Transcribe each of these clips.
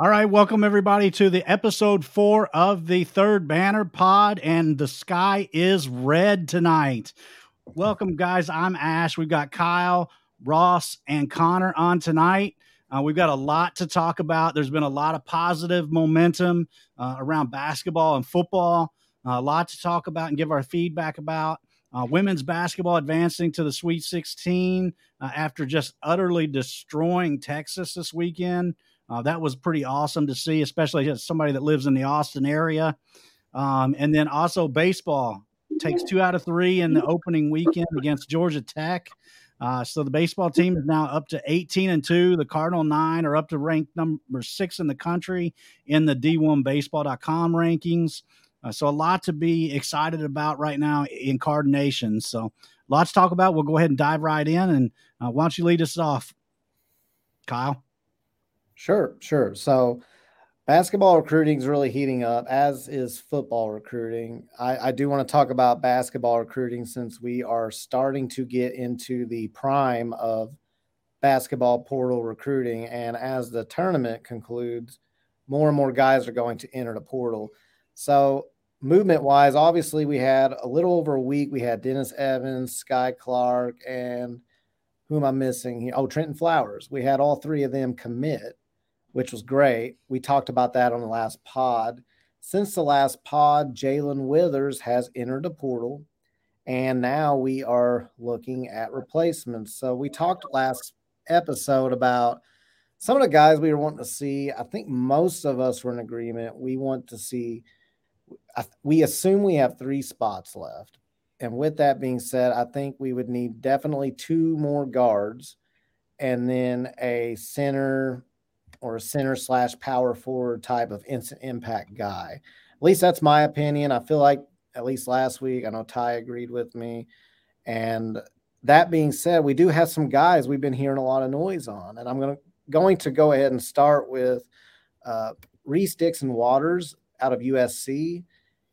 All right, welcome everybody to the episode four of the third banner pod, and the sky is red tonight. Welcome, guys. I'm Ash. We've got Kyle, Ross, and Connor on tonight. Uh, we've got a lot to talk about. There's been a lot of positive momentum uh, around basketball and football. Uh, a lot to talk about and give our feedback about. Uh, women's basketball advancing to the Sweet 16 uh, after just utterly destroying Texas this weekend. Uh, that was pretty awesome to see, especially as somebody that lives in the Austin area. Um, and then also baseball takes two out of three in the opening weekend against Georgia Tech. Uh, so the baseball team is now up to 18 and 2. The Cardinal 9 are up to rank number six in the country in the D1Baseball.com rankings. Uh, so a lot to be excited about right now in Card Nation. So lots to talk about. We'll go ahead and dive right in. And uh, why don't you lead us off, Kyle? Sure, sure. So basketball recruiting is really heating up, as is football recruiting. I, I do want to talk about basketball recruiting since we are starting to get into the prime of basketball portal recruiting. And as the tournament concludes, more and more guys are going to enter the portal. So, movement wise, obviously, we had a little over a week. We had Dennis Evans, Skyy Clark, and who am I missing? Oh, Trentin Flowers. We had all three of them commit which was great. We talked about that on the last pod. Since the last pod, Jae'Lyn Withers has entered the portal, and now we are looking at replacements. So we talked last episode about some of the guys we were wanting to see. I think most of us were in agreement. We want to see. We assume we have three spots left, and with that being said, I think we would need definitely two more guards, and then a center or a center slash power forward type of instant impact guy. At least that's my opinion. I feel like at least last week, I know Ty agreed with me. And that being said, we do have some guys we've been hearing a lot of noise on, and I'm to going to go ahead and start with uh, Reese Dixon Waters out of USC.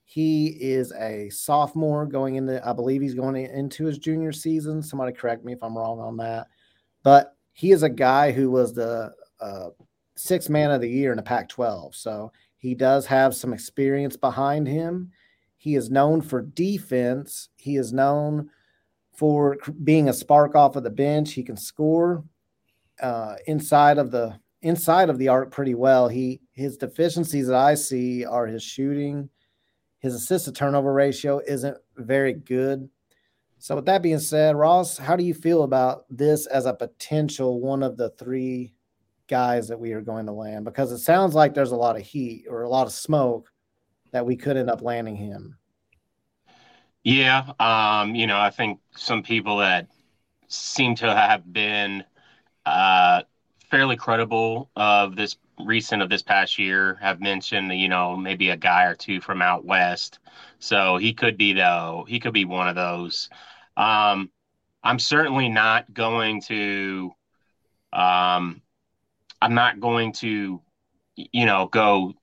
He is a sophomore going into, I believe he's going into his junior season. Somebody correct me if I'm wrong on that. But he is a guy who was the uh, six man of the year in the Pac 12. So he does have some experience behind him. He is known for defense. He is known for being a spark off of the bench. He can score uh, inside of the inside of the arc pretty well. He his deficiencies that I see are his shooting. His assist to turnover ratio isn't very good. So with that being said, Ross, how do you feel about this as a potential one of the three guys that we are going to land because it sounds like there's a lot of heat or a lot of smoke that we could end up landing him. Yeah, um, you know, I think some people that seem to have been uh, fairly credible of this recent of this past year have mentioned, you know, maybe a guy or two from out west. So he could be though. He could be one of those. Um, I'm certainly not going to um, I'm not going to, you know, go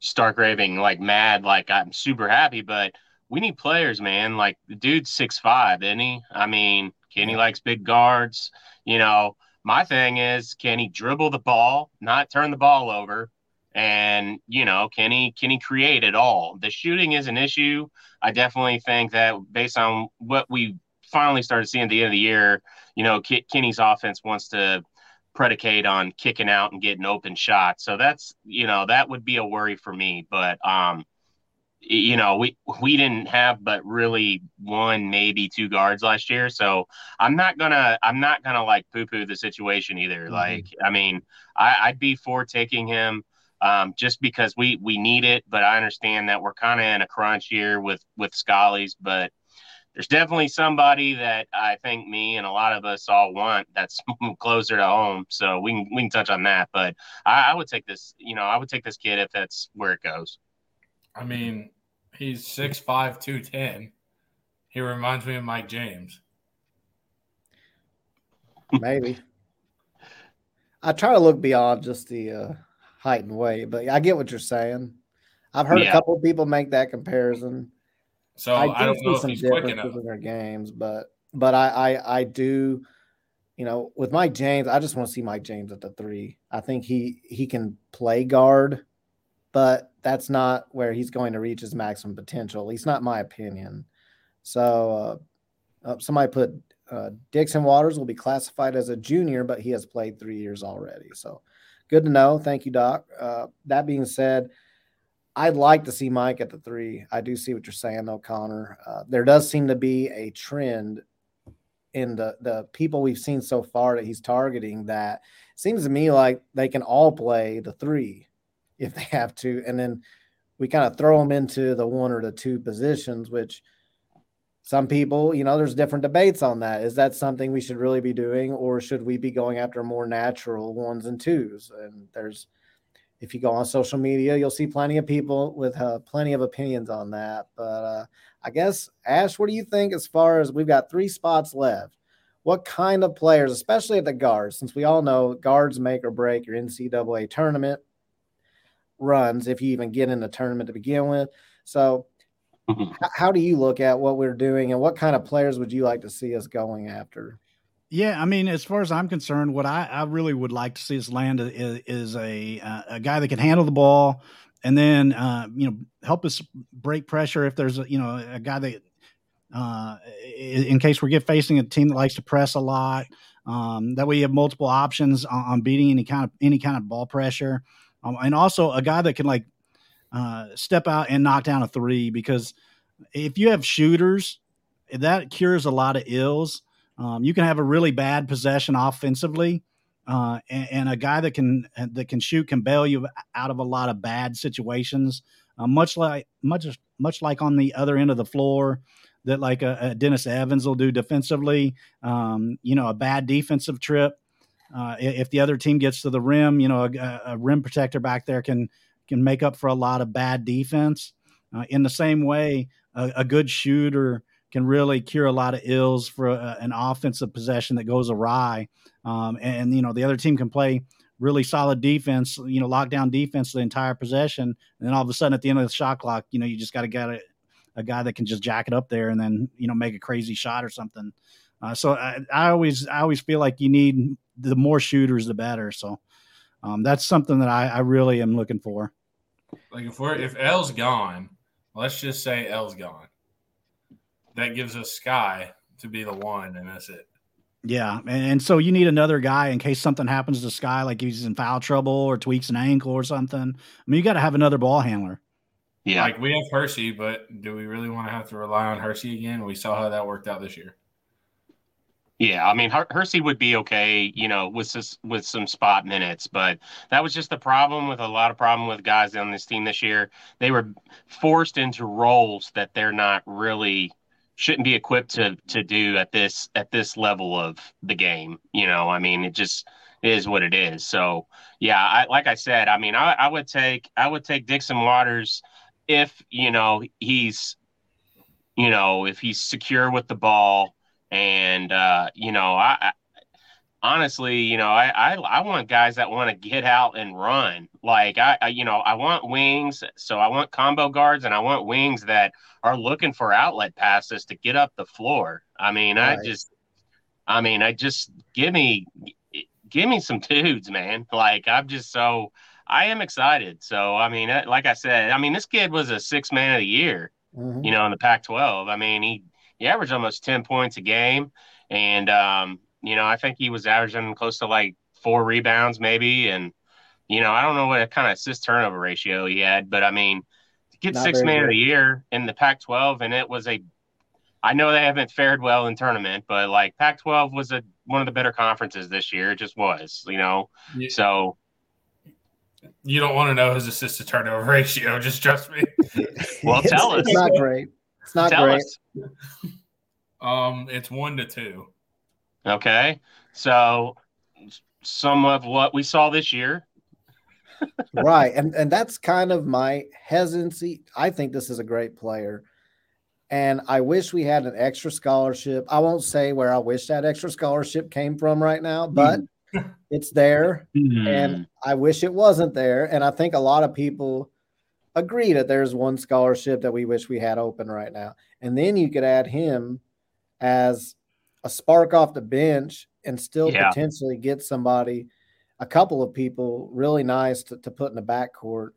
start raving like mad, like I'm super happy, but we need players, man. Like the dude's six five, isn't he? I mean, Kenny likes big guards. You know, my thing is, can he dribble the ball, not turn the ball over? And you know, can he can he create at all? The shooting is an issue. I definitely think that based on what we finally started seeing at the end of the year, you know, Kenny's offense wants to predicate on kicking out and getting open shots. So that's you know that would be a worry for me. But um, you know we we didn't have but really one maybe two guards last year. So I'm not gonna I'm not gonna like poo poo the situation either. Mm-hmm. Like I mean I, I'd be for taking him. Um, just because we we need it, but I understand that we're kind of in a crunch here with with Schollies, but there's definitely somebody that I think me and a lot of us all want that's closer to home. So we can we can touch on that. But I, I, would take this, you know, I would take this kid if that's where it goes. I mean, he's 6'5", 210. He reminds me of Mike James. Maybe. I try to look beyond just the uh, height and weight, but I get what you're saying. I've heard yeah. a couple people make that comparison. So I, I don't know if he's quick enough in their games, but but I, I I do you know, with Mike James, I just want to see Mike James at the three. I think he he can play guard, but that's not where he's going to reach his maximum potential. At least not my opinion. So uh, uh, somebody put uh, Dixon Waters will be classified as a junior, but he has played three years already. So good to know. Thank you, Doc. Uh, that being said, I'd like to see Mike at the three. I do see what you're saying, though, Connor. Uh, there does seem to be a trend in the the people we've seen so far that he's targeting that seems to me like they can all play the three if they have to, and then we kind of throw them into the one or the two positions, which some people, you know, there's different debates on that. Is that something we should really be doing, or should we be going after more natural ones and twos? And there's, if you go on social media, you'll see plenty of people with uh, plenty of opinions on that. But uh, I guess, Ash, what do you think as far as we've got three spots left? What kind of players, especially at the guards, since we all know guards make or break your NCAA tournament runs if you even get in the tournament to begin with. So, mm-hmm. how do you look at what we're doing and what kind of players would you like to see us going after? Yeah, I mean, as far as I'm concerned, what I, I really would like to see us land is, is a a guy that can handle the ball, and then uh, you know help us break pressure if there's a, you know a guy that uh, in case we get facing a team that likes to press a lot. Um, that way you have multiple options on, on, beating any kind of any kind of ball pressure, um, and also a guy that can like uh, step out and knock down a three because if you have shooters, that cures a lot of ills. Um, you can have a really bad possession offensively, uh, and, and, a guy that can that can shoot can bail you out of a lot of bad situations. Uh, much like much much like on the other end of the floor, that like a, a Dennis Evans will do defensively. Um, you know, a bad defensive trip. Uh, if the other team gets to the rim, you know, a, a, rim protector back there can can make up for a lot of bad defense. Uh, in the same way, a, a good shooter can really cure a lot of ills for a, an offensive possession that goes awry. Um, and, and, you know, the other team can play really solid defense, you know, lockdown defense the entire possession. And then all of a sudden at the end of the shot clock, you know, you just got to get a, a, guy that can just jack it up there and then, you know, make a crazy shot or something. Uh, so I, I, always, I always feel like you need the more shooters, the better. So um, that's something that I, I really am looking for. Like if we're, if El's gone, let's just say El's gone that gives us Skyy to be the one, and that's it. Yeah, and, and, so you need another guy in case something happens to Skyy, like he's in foul trouble or tweaks an ankle or something. I mean, you got to have another ball handler. Yeah, like we have Hercy, but do we really want to have to rely on Hercy again? We saw how that worked out this year. Yeah, I mean Her- Hercy would be okay, you know, with this, with some spot minutes, but that was just the problem with a lot of problem with guys on this team this year. They were forced into roles that they're not really shouldn't be equipped to to do at this at this level of the game. You know, I mean, it just is what it is. So yeah, I, like I said, I mean, I, I would take I would take Dixon Waters if you know he's you know if he's secure with the ball and uh, you know I, honestly, you know, I, I, I want guys that want to get out and run. Like I, I, you know, I want wings, so I want combo guards, and I want wings that are looking for outlet passes to get up the floor. I mean, right. I just, I mean, I just give me, give me some dudes, man. Like I'm just so. I am excited. So, I mean, like I said, I mean, this kid was a six man of the year, mm-hmm. you know, in the Pac 12. I mean, he, he averaged almost 10 points a game. And, um, you know, I think he was averaging close to like four rebounds, maybe. And, you know, I don't know what kind of assist turnover ratio he had, but I mean, to get Not six man good. of the year in the Pac 12, and it was a, I know they haven't fared well in tournament, but like Pac 12 was a one of the better conferences this year. It just was, you know. Yeah. So, you don't want to know his assist to turnover ratio. Just trust me. well, tell it's, us. It's not great. It's not tell great. Us. Um, it's one to two. Okay. So some of what we saw this year. right. And and that's kind of my hesitancy. I think this is a great player. And I wish we had an extra scholarship. I won't say where I wish that extra scholarship came from right now, but mm. it's there. Mm. And I wish it wasn't there. And I think a lot of people agree that there's one scholarship that we wish we had open right now. And then you could add him as a spark off the bench and still Yeah. potentially get somebody, a couple of people really nice to, to put in the backcourt.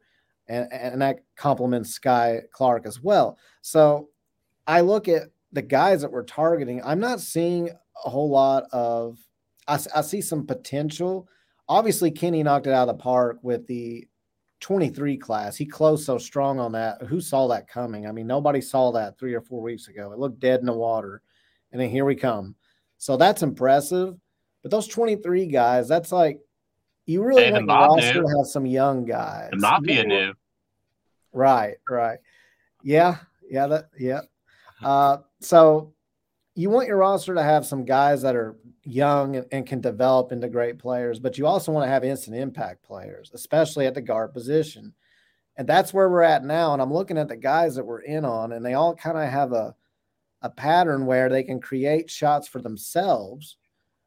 And, and that complements Skyy Clark as well. So I look at the guys that we're targeting. I'm not seeing a whole lot of, I see some potential. Obviously, Kenny knocked it out of the park with the 23 class. He closed so strong on that. Who saw that coming? I mean, nobody saw that three or four weeks ago. It looked dead in the water. And then here we come. So that's impressive. But those 23 guys, that's like, you really Hey, want your roster to have some young guys. The Mafia You- knew. Right, right. Yeah, yeah, that yeah. Uh, so you want your roster to have some guys that are young and, and can develop into great players, but you also want to have instant impact players, especially at the guard position. And that's where we're at now. And I'm looking at the guys that we're in on, and they all kind of have a a pattern where they can create shots for themselves,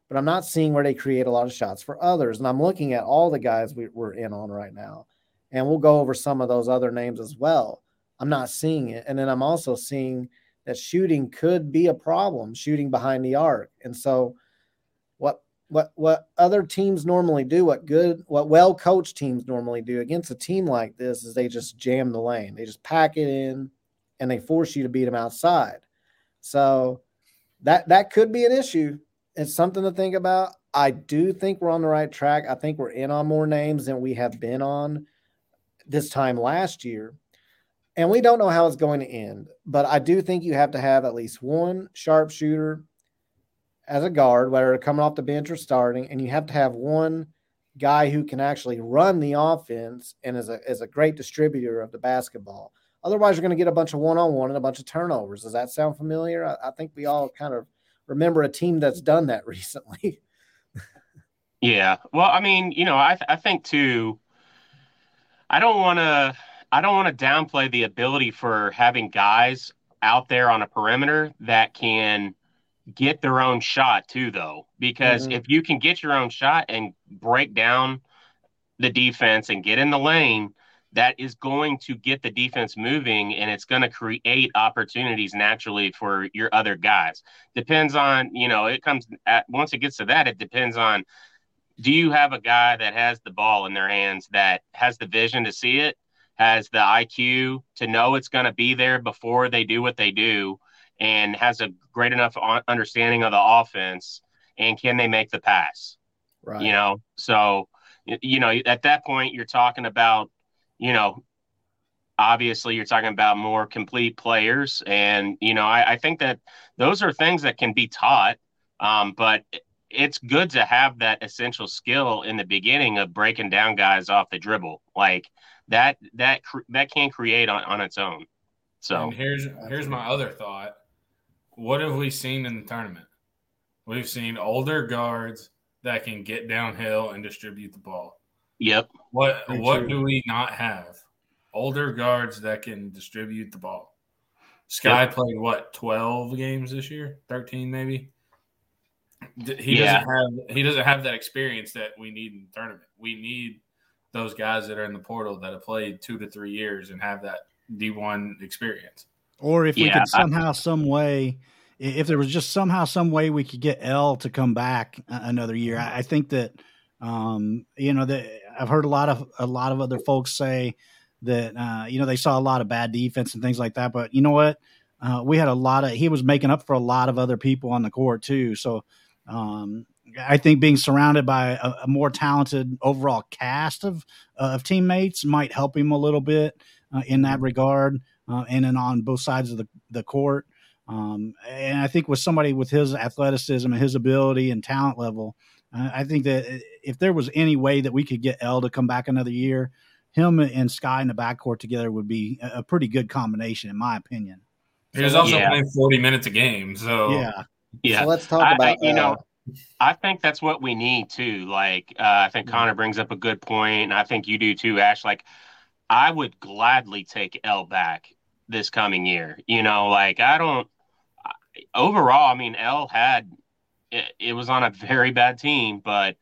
but I'm not seeing where they create a lot of shots for others. And I'm looking at all the guys we, we're in on right now and we'll go over some of those other names as well. I'm not seeing it. And then I'm also seeing that shooting could be a problem, shooting behind the arc. And so what what what other teams normally do, what good what well coached teams normally do against a team like this is they just jam the lane. They just pack it in and they force you to beat them outside. So that that could be an issue. It's something to think about. I do think we're on the right track. I think we're in on more names than we have been on this time last year. And we don't know how it's going to end, but I do think you have to have at least one sharpshooter as a guard, whether coming off the bench or starting, and you have to have one guy who can actually run the offense and is a is a great distributor of the basketball. Otherwise, you're going to get a bunch of one on one and a bunch of turnovers. Does that sound familiar? I, I think we all kind of remember a team that's done that recently. Yeah. Well, I mean, you know, I I think too. I don't want to. I don't want to downplay the ability for having guys out there on a perimeter that can get their own shot too, though. Because Mhm. if you can get your own shot and break down the defense and get in the lane, that is going to get the defense moving and it's going to create opportunities naturally for your other guys. Depends on, you know, it comes at once it gets to that, it depends on do you have a guy that has the ball in their hands that has the vision to see it, has the IQ to know it's going to be there before they do what they do, and has a great enough understanding of the offense, and can they make the pass? Right. You know, so you know at that point you're talking about, you know, obviously you're talking about more complete players, and you know I, I think that those are things that can be taught, um, but it's good to have that essential skill in the beginning of breaking down guys off the dribble like that that that can create on, on its own so And here's here's my other thought. What have we seen in the tournament? We've seen older guards that can get downhill and distribute the ball. Yep What Very what true. do we not have? Older guards that can distribute the ball. Skyy played what twelve games this year, thirteen maybe. He Yeah. doesn't have he doesn't have that experience that we need in the tournament. We need those guys that are in the portal that have played two to three years and have that D one experience. Or if we Yeah, could somehow, some way, if there was just somehow, some way we could get El to come back another year, I, I think that, um, you know, that I've heard a lot of a lot of other folks say that, uh, you know, they saw a lot of bad defense and things like that. But you know what? Uh, we had a lot of. He was making up for a lot of other people on the court too. So. Um, I think being surrounded by a, a more talented overall cast of uh, of teammates might help him a little bit uh, in that regard uh, and then on both sides of the, the court. Um, and I think with somebody with his athleticism and his ability and talent level, uh, I think that if there was any way that we could get El to come back another year, him and Skyy in the backcourt together would be a a pretty good combination, in my opinion. He was also Yeah. playing forty minutes a game, so Yeah. yeah So let's talk I- I- about you know, uh, I think that's what we need too. Like, uh, I think Connor brings up a good point, and I think you do too, Ash. Like, I would gladly take El back this coming year. You know, like I don't. Overall, I mean, El had it, it was on a very bad team, but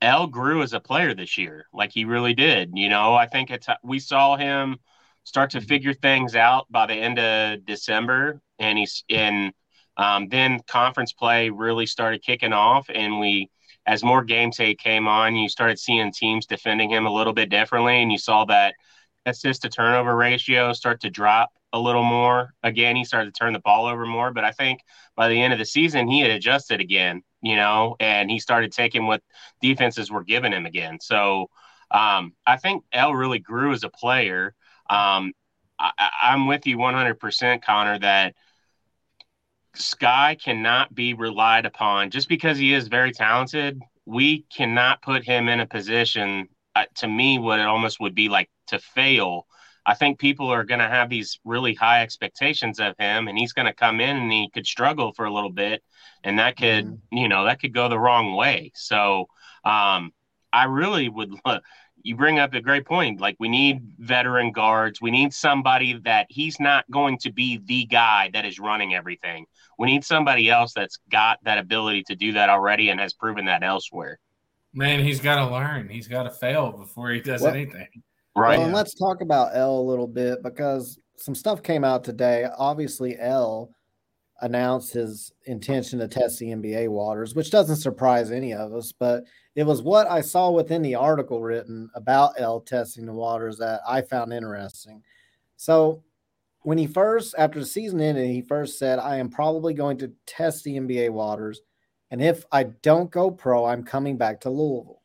El grew as a player this year. Like he really did. You know, I think it's we saw him start to figure things out by the end of December, and he's in Um, then conference play really started kicking off, and we, as more game tape came on, you started seeing teams defending him a little bit differently, and you saw that assist to turnover ratio start to drop a little more. Again, he started to turn the ball over more, but I think by the end of the season, he had adjusted again, you know, and he started taking what defenses were giving him again. So um, I think El really grew as a player. Um, I, I'm with you 100%, Connor, that Skyy cannot be relied upon just because he is very talented. We cannot put him in a position, uh, to me, what it almost would be like to fail. I think people are going to have these really high expectations of him, and he's going to come in and he could struggle for a little bit, and that could, mm-hmm. you know, that could go the wrong way. So, um, I really would you bring up a great point. Like we need veteran guards. We need somebody that he's not going to be the guy that is running everything. We need somebody else that's got that ability to do that already and has proven that elsewhere. Man, he's got to learn. He's got to fail before he does well, anything. Right. Well, and let's talk about El a little bit because some stuff came out today. Obviously, El announced his intention to test the NBA waters, which doesn't surprise any of us, but it was what I saw within the article written about El testing the waters that I found interesting. So when he first, after the season ended, he first said, I am probably going to test the NBA waters. And if I don't go pro, I'm coming back to Louisville.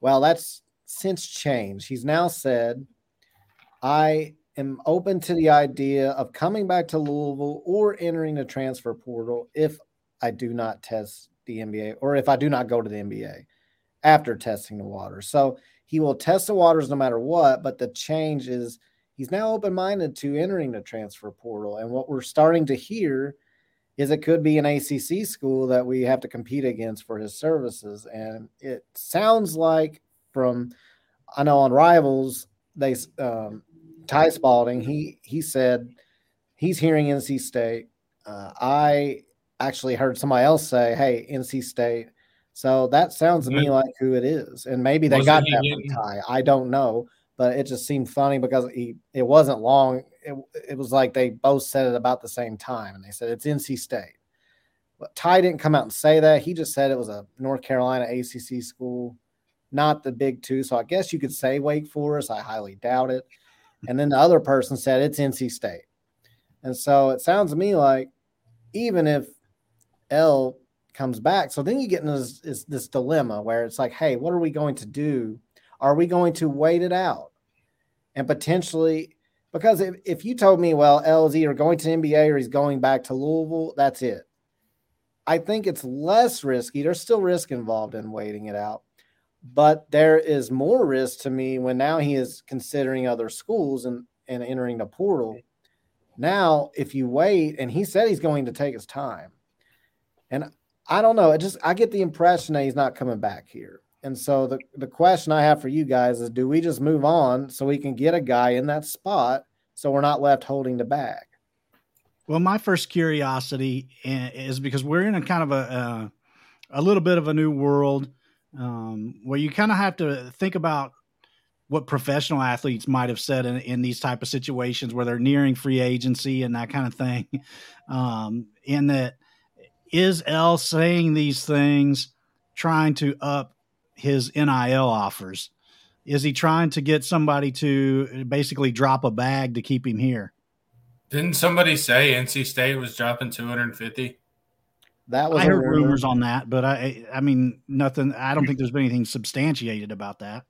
Well, that's since changed. He's now said, I am open to the idea of coming back to Louisville or entering the transfer portal if I do not test the NBA or if I do not go to the NBA after testing the water. So he will test the waters no matter what, but the change is he's now open minded to entering the transfer portal. And what we're starting to hear is it could be an ACC school that we have to compete against for his services. And it sounds like from, I know on Rivals, they, um, Ty Spalding, he, he said he's hearing NC State. Uh, I actually heard somebody else say, hey, NC State so that sounds to me like who it is, and maybe they got that from Ty. I don't know, but it just seemed funny because he it wasn't long. It, it was like they both said it about the same time, and they said it's NC State. But Ty didn't come out and say that. He just said it was a North Carolina ACC school, not the Big Two. So I guess you could say Wake Forest. I highly doubt it. And then the other person said it's NC State. And so it sounds to me like even if El comes back. So then you get into this, this, this dilemma where it's like, hey, what are we going to do? Are we going to wait it out and potentially? Because if, if you told me, well, El is either going to NBA or he's going back to Louisville, that's it. I think it's less risky. There's still risk involved in waiting it out, but there is more risk to me when now he is considering other schools and, and entering the portal. Now, if you wait, and he said he's going to take his time, and I don't know. It just I get the impression that he's not coming back here. And so the, the question I have for you guys is do we just move on so we can get a guy in that spot so we're not left holding the bag? Well, my first curiosity is because we're in a kind of a uh, a little bit of a new world um, where you kind of have to think about what professional athletes might have said in, in, these type of situations where they're nearing free agency and that kind of thing. Um, in that is El saying these things trying to up his NIL offers? Is he trying to get somebody to basically drop a bag to keep him here? Didn't somebody say NC State was dropping 250? That was I heard rumor. rumors on that, but I I mean nothing I don't think there's been anything substantiated about that.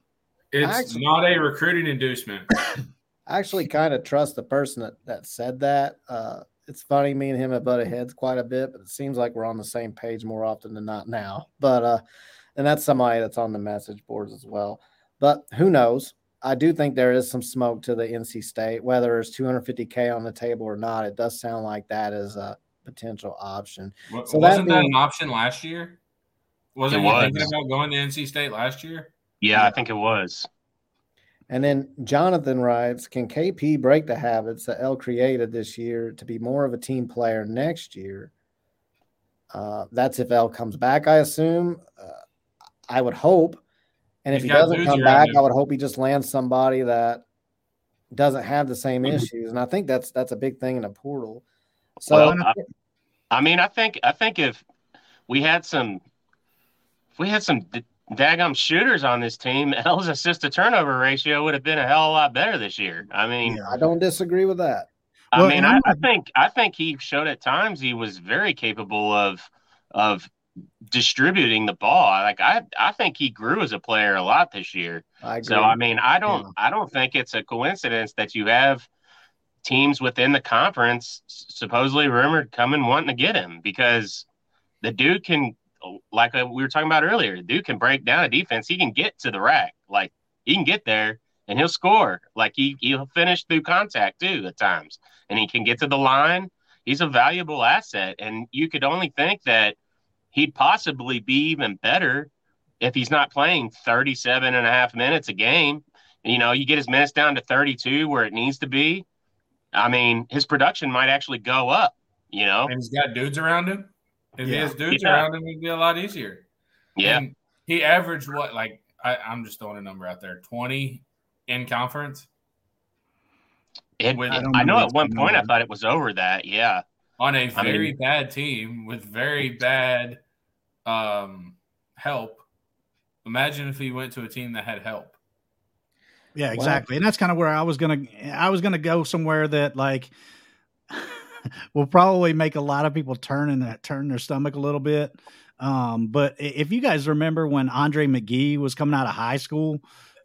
It's actually, not a recruiting inducement. I actually kind of trust the person that, that said that. Uh, it's funny. Me and him have butted heads quite a bit, but it seems like we're on the same page more often than not now. But uh, and that's somebody that's on the message boards as well. But who knows? I do think there is some smoke to the NC State, whether it's 250k on the table or not. It does sound like that is a potential option. Well, so wasn't that, being, that, an option last year? Wasn't was. you thinking about going to NC State last year? Yeah, I think it was. And then Jonathan writes, can KP break the habits that El created this year to be more of a team player next year? Uh, that's if El comes back, I assume. Uh, I would hope. And if He's he doesn't come back, I would hope he just lands somebody that doesn't have the same mm-hmm. issues. And I think that's that's a big thing in a portal. So well, I, I mean, I think I think if we had some if we had some d- daggum shooters on this team, El's assist to turnover ratio would have been a hell of a lot better this year. I mean, I don't disagree with that. I Well, mean, I, I'm I not- think I think he showed at times he was very capable of of distributing the ball. Like I I think he grew as a player a lot this year. I agree. So I mean, I don't Yeah. I don't think it's a coincidence that you have teams within the conference supposedly rumored coming wanting to get him because the dude can like uh, we were talking about earlier, the dude can break down a defense. He can get to the rack. Like he can get there and he'll score. Like he he'll finish through contact too at times. And he can get to the line. He's a valuable asset and you could only think that he'd possibly be even better if he's not playing 37 and a half minutes a game. You know, you get his minutes down to 32 where it needs to be. I mean, his production might actually go up, you know? And he's got dudes around him. If he has dudes Yeah. around him, it'd be a lot easier. Yeah. And he averaged what? Like I, I'm just throwing a number out there: twenty in conference It, With- I, I don't know at one the point I thought it was over that. Yeah. on a I mean- very bad team with very bad um, help. Imagine if he went to a team that had help. Yeah, exactly. and that's kind of where I was gonna I was gonna go somewhere that like will probably make a lot of people turn and turn their stomach a little bit. Um, but if you guys remember when Andre McGee was coming out of high school,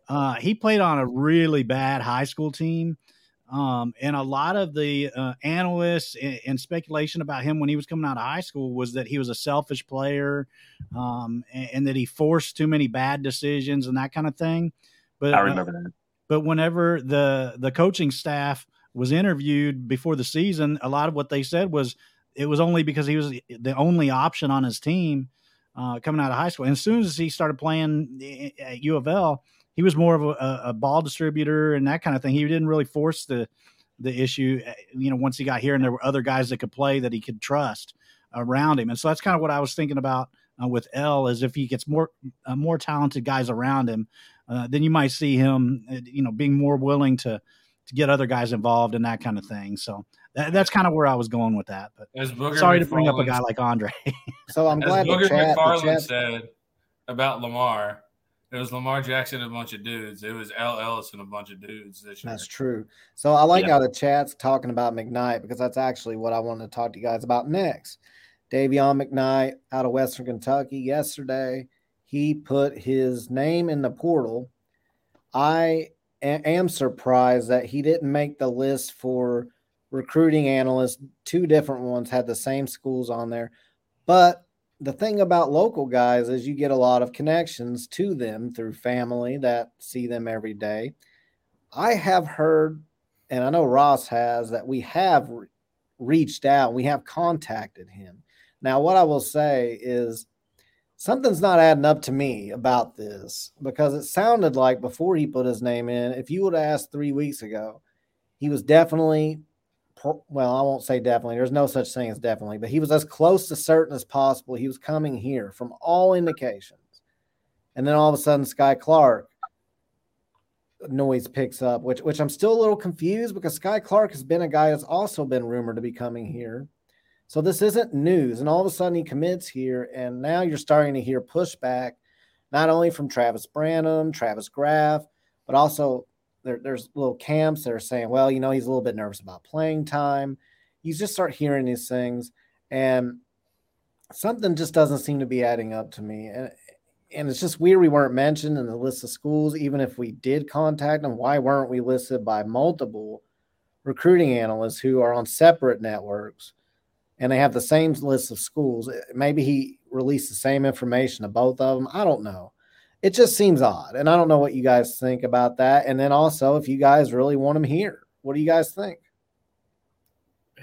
uh, he played on a really bad high school team. Um, and a lot of the uh, analysts and, and speculation about him when he was coming out of high school was that he was a selfish player, um, and, and that he forced too many bad decisions and that kind of thing. But I uh, remember that. but whenever the the coaching staff was interviewed before the season, a lot of what they said was it was only because he was the only option on his team uh, coming out of high school. And as soon as he started playing at U of L, he was more of a, a ball distributor and that kind of thing. He didn't really force the the issue. uh, You know, once he got here and there were other guys that could play that he could trust around him, and so that's kind of what I was thinking about uh, with El. Is if he gets more uh, more talented guys around him, uh, then you might see him, uh, you know, being more willing to to get other guys involved and that kind of thing. So that, that's kind of where I was going with that. But As Booger sorry to bring up a guy like Andre. So I'm As glad the Booger chat, the McFarland chat said about Lamar, it was Lamar Jackson and a bunch of dudes. It was El Ellis and a bunch of dudes this year. That's true. So I like Yeah. how the chat's talking about McKnight because that's actually what I wanted to talk to you guys about next. Dayvion McKnight out of Western Kentucky yesterday, he put his name in the portal. I am surprised that he didn't make the list for recruiting analysts. Two different ones had the same schools on there. But the thing about local guys is you get a lot of connections to them through family that see them every day. I have heard, and I know Ross has, that we have re- reached out, we have contacted him. Now, what I will say is something's not adding up to me about this because it sounded like before he put his name in, if you would have asked three weeks ago, he was definitely, well, I won't say definitely, there's no such thing as definitely, but he was as close to certain as possible. He was coming here from all indications. And then all of a sudden, Skyy Clark noise picks up, which which I'm still a little confused because Skyy Clark has been a guy that's also been rumored to be coming here. So this isn't news. And all of a sudden he commits here, and now you're starting to hear pushback, not only from Travis Branham, Travis Graf, but also there, there's little camps that are saying, well, you know, he's a little bit nervous about playing time. You just start hearing these things, and something just doesn't seem to be adding up to me. And and it's just weird we weren't mentioned in the list of schools, even if we did contact them. Why weren't we listed by multiple recruiting analysts who are on separate networks and they have the same list of schools? Maybe he released the same information to both of them. I don't know. It just seems odd. And I don't know what you guys think about that. And then also, if you guys really want him here, what do you guys think?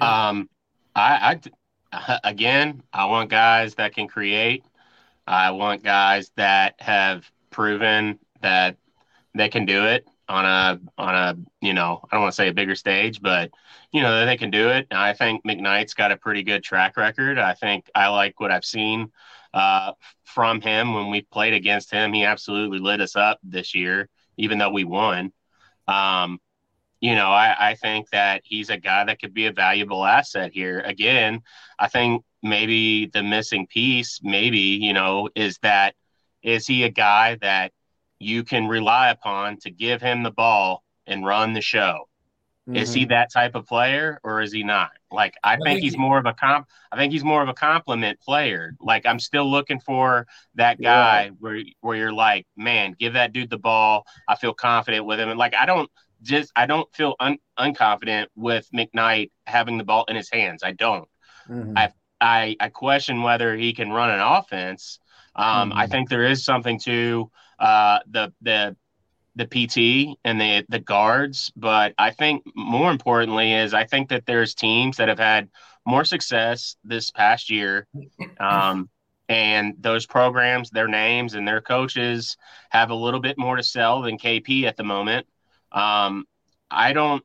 Um, I, I again, I want guys that can create. I want guys that have proven that they can do it on a on a you know I don't want to say a bigger stage, but you know that they can do it. I think McKnight's got a pretty good track record. I think I like what I've seen uh, from him when we played against him. He absolutely lit us up this year, even though we won. Um, you know, I, I think that he's a guy that could be a valuable asset here. Again, I think maybe the missing piece, maybe, you know, is that is he a guy that you can rely upon to give him the ball and run the show? Mm-hmm. Is he mm-hmm. that type of player or is he not? Like I, think, he's he, more of a comp I think he's more of a compliment player. Like I'm still looking for that guy yeah. where where you're like, man, give that dude the ball. I feel confident with him. And like I don't just I don't feel un, unconfident with McKnight having the ball in his hands. I don't. Mm-hmm. I I I question whether he can run an offense. Um, mm-hmm. I think there is something to uh, the the the PT and the the guards, but I think more importantly is I think that there's teams that have had more success this past year. Um, and those programs, their names and their coaches have a little bit more to sell than KP at the moment. Um, I don't.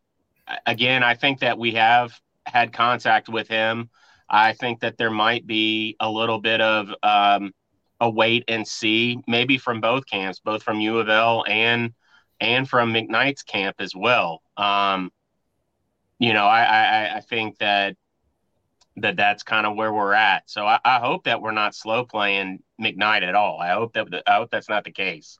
Again, I think that we have had contact with him. I think that there might be a little bit of um, a wait and see, maybe from both camps, both from U of L and and from McKnight's camp as well. Um, you know, I, I, I think that that that's kind of where we're at. So I, I, hope that we're not slow playing McKnight at all. I hope that I hope that's not the case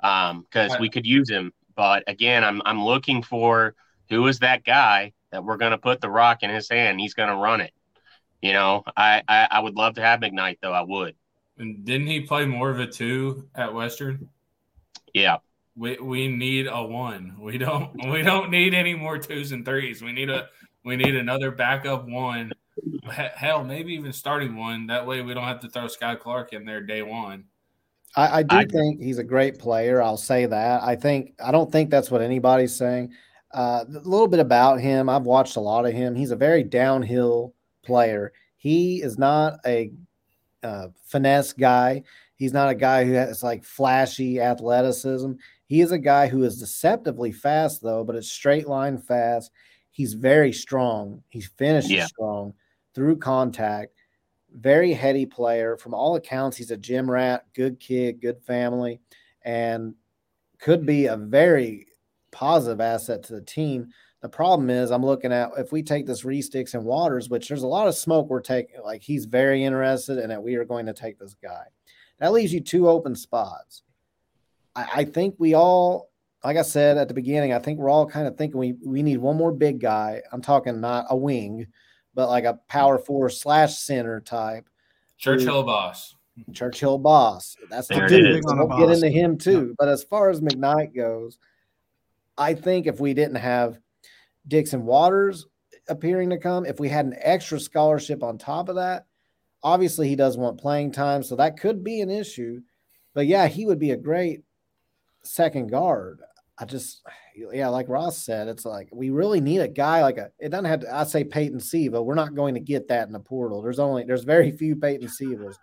because um, we could use him but again, I'm I'm looking for who is that guy that we're going to put the rock in his hand. He's going to run it. You know, I, I, I would love to have McKnight though. I would. And didn't he play more of a two at Western? Yeah. We we need a one. We don't we don't need any more twos and threes. We need a we need another backup one. Hell, maybe even starting one. That way we don't have to throw Skyy Clark in there day one. I, I do I, think he's a great player. I'll say that. I think I don't think that's what anybody's saying. Uh, a little bit about him. I've watched a lot of him. He's a very downhill player. He is not a uh, finesse guy. He's not a guy who has like flashy athleticism. He is a guy who is deceptively fast though, but it's straight line fast. He's very strong. He finishes yeah. strong through contact very heady player. From all accounts, he's a gym rat, good kid, good family, and could be a very positive asset to the team. The problem is, I'm looking at if we take this Reese Dixon Waters, which there's a lot of smoke we're taking. Like he's very interested in that we are going to take this guy. That leaves you two open spots. I, I think we all, like I said at the beginning, I think we're all kind of thinking we we need one more big guy. I'm talking not a wing, but like a power four slash center type. Churchill boss. Churchill boss. That's the dude. we'll get into him too. But as far as McKnight goes, I think if we didn't have Dixon Waters appearing to come, if we had an extra scholarship on top of that, obviously he does want playing time, so that could be an issue. But yeah, he would be a great second guard. I just, yeah, like Ross said, it's like we really need a guy like a. It doesn't have to. I say Peyton Siva. We're not going to get that in the portal. There's only there's very few Peyton Sivas,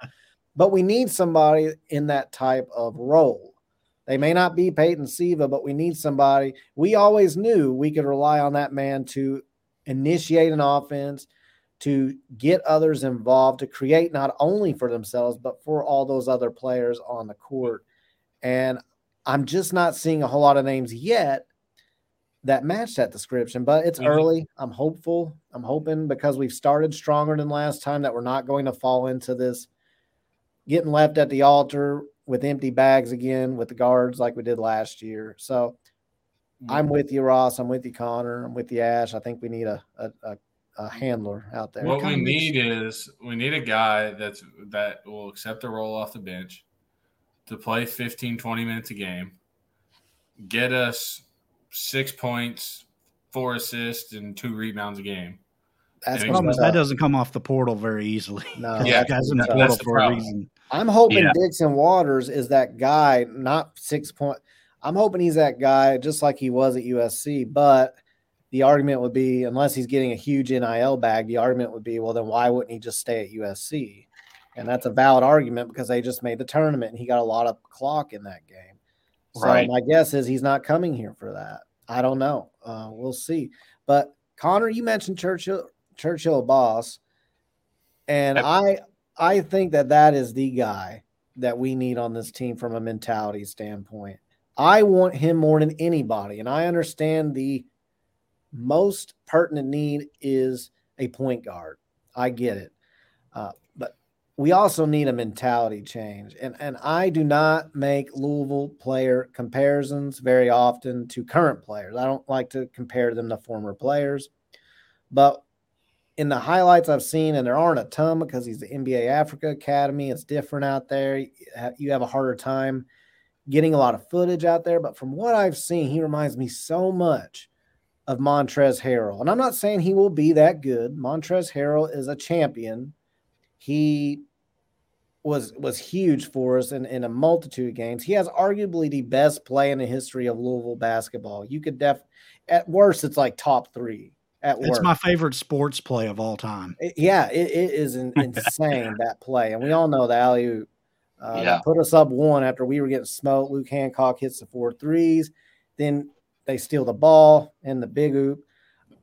but we need somebody in that type of role. They may not be Peyton Siva, but we need somebody. We always knew we could rely on that man to initiate an offense, to get others involved, to create not only for themselves but for all those other players on the court. And I'm just not seeing a whole lot of names yet that match that description, but it's mm-hmm. early. I'm hopeful. I'm hoping because we've started stronger than last time that we're not going to fall into this getting left at the altar with empty bags again with the guards like we did last year. So mm-hmm. I'm with you, Ross. I'm with you, Connor. I'm with you, Ash. I think we need a, a, a, a handler out there. What we need is we need a guy that's that will accept the role off the bench to play 15, 20 minutes a game, get us six points, four assists, and two rebounds a game. That's that doesn't come off the portal very easily. No, yeah, that's in the portal for a reason. I'm hoping yeah. Dixon Waters is that guy, not six point. I'm hoping he's that guy, just like he was at USC. But the argument would be, unless he's getting a huge NIL bag, the argument would be, well, then why wouldn't he just stay at USC? And that's a valid argument because they just made the tournament and he got a lot of clock in that game. So right. my guess is he's not coming here for that. I don't know. Uh, we'll see. But Connor, you mentioned Churchill Churchill boss, and I I think that that is the guy that we need on this team from a mentality standpoint. I want him more than anybody, and I understand the most pertinent need is a point guard. I get it. Uh, we also need a mentality change. And, and I do not make Louisville player comparisons very often to current players. I don't like to compare them to former players. But in the highlights I've seen, and there aren't a ton because he's the NBA Africa Academy, it's different out there. You have a harder time getting a lot of footage out there. But from what I've seen, he reminds me so much of Montrezl Harrell. And I'm not saying he will be that good. Montrezl Harrell is a champion. He was was huge for us in, in a multitude of games. He has arguably the best play in the history of Louisville basketball. You could def at worst it's like top three. At it's worst. my favorite sports play of all time. It, yeah, it, it is insane that play, and we all know the alley oop. Uh, yeah. Put us up one after we were getting smoked. Luke Hancock hits the four threes. Then they steal the ball and the big oop.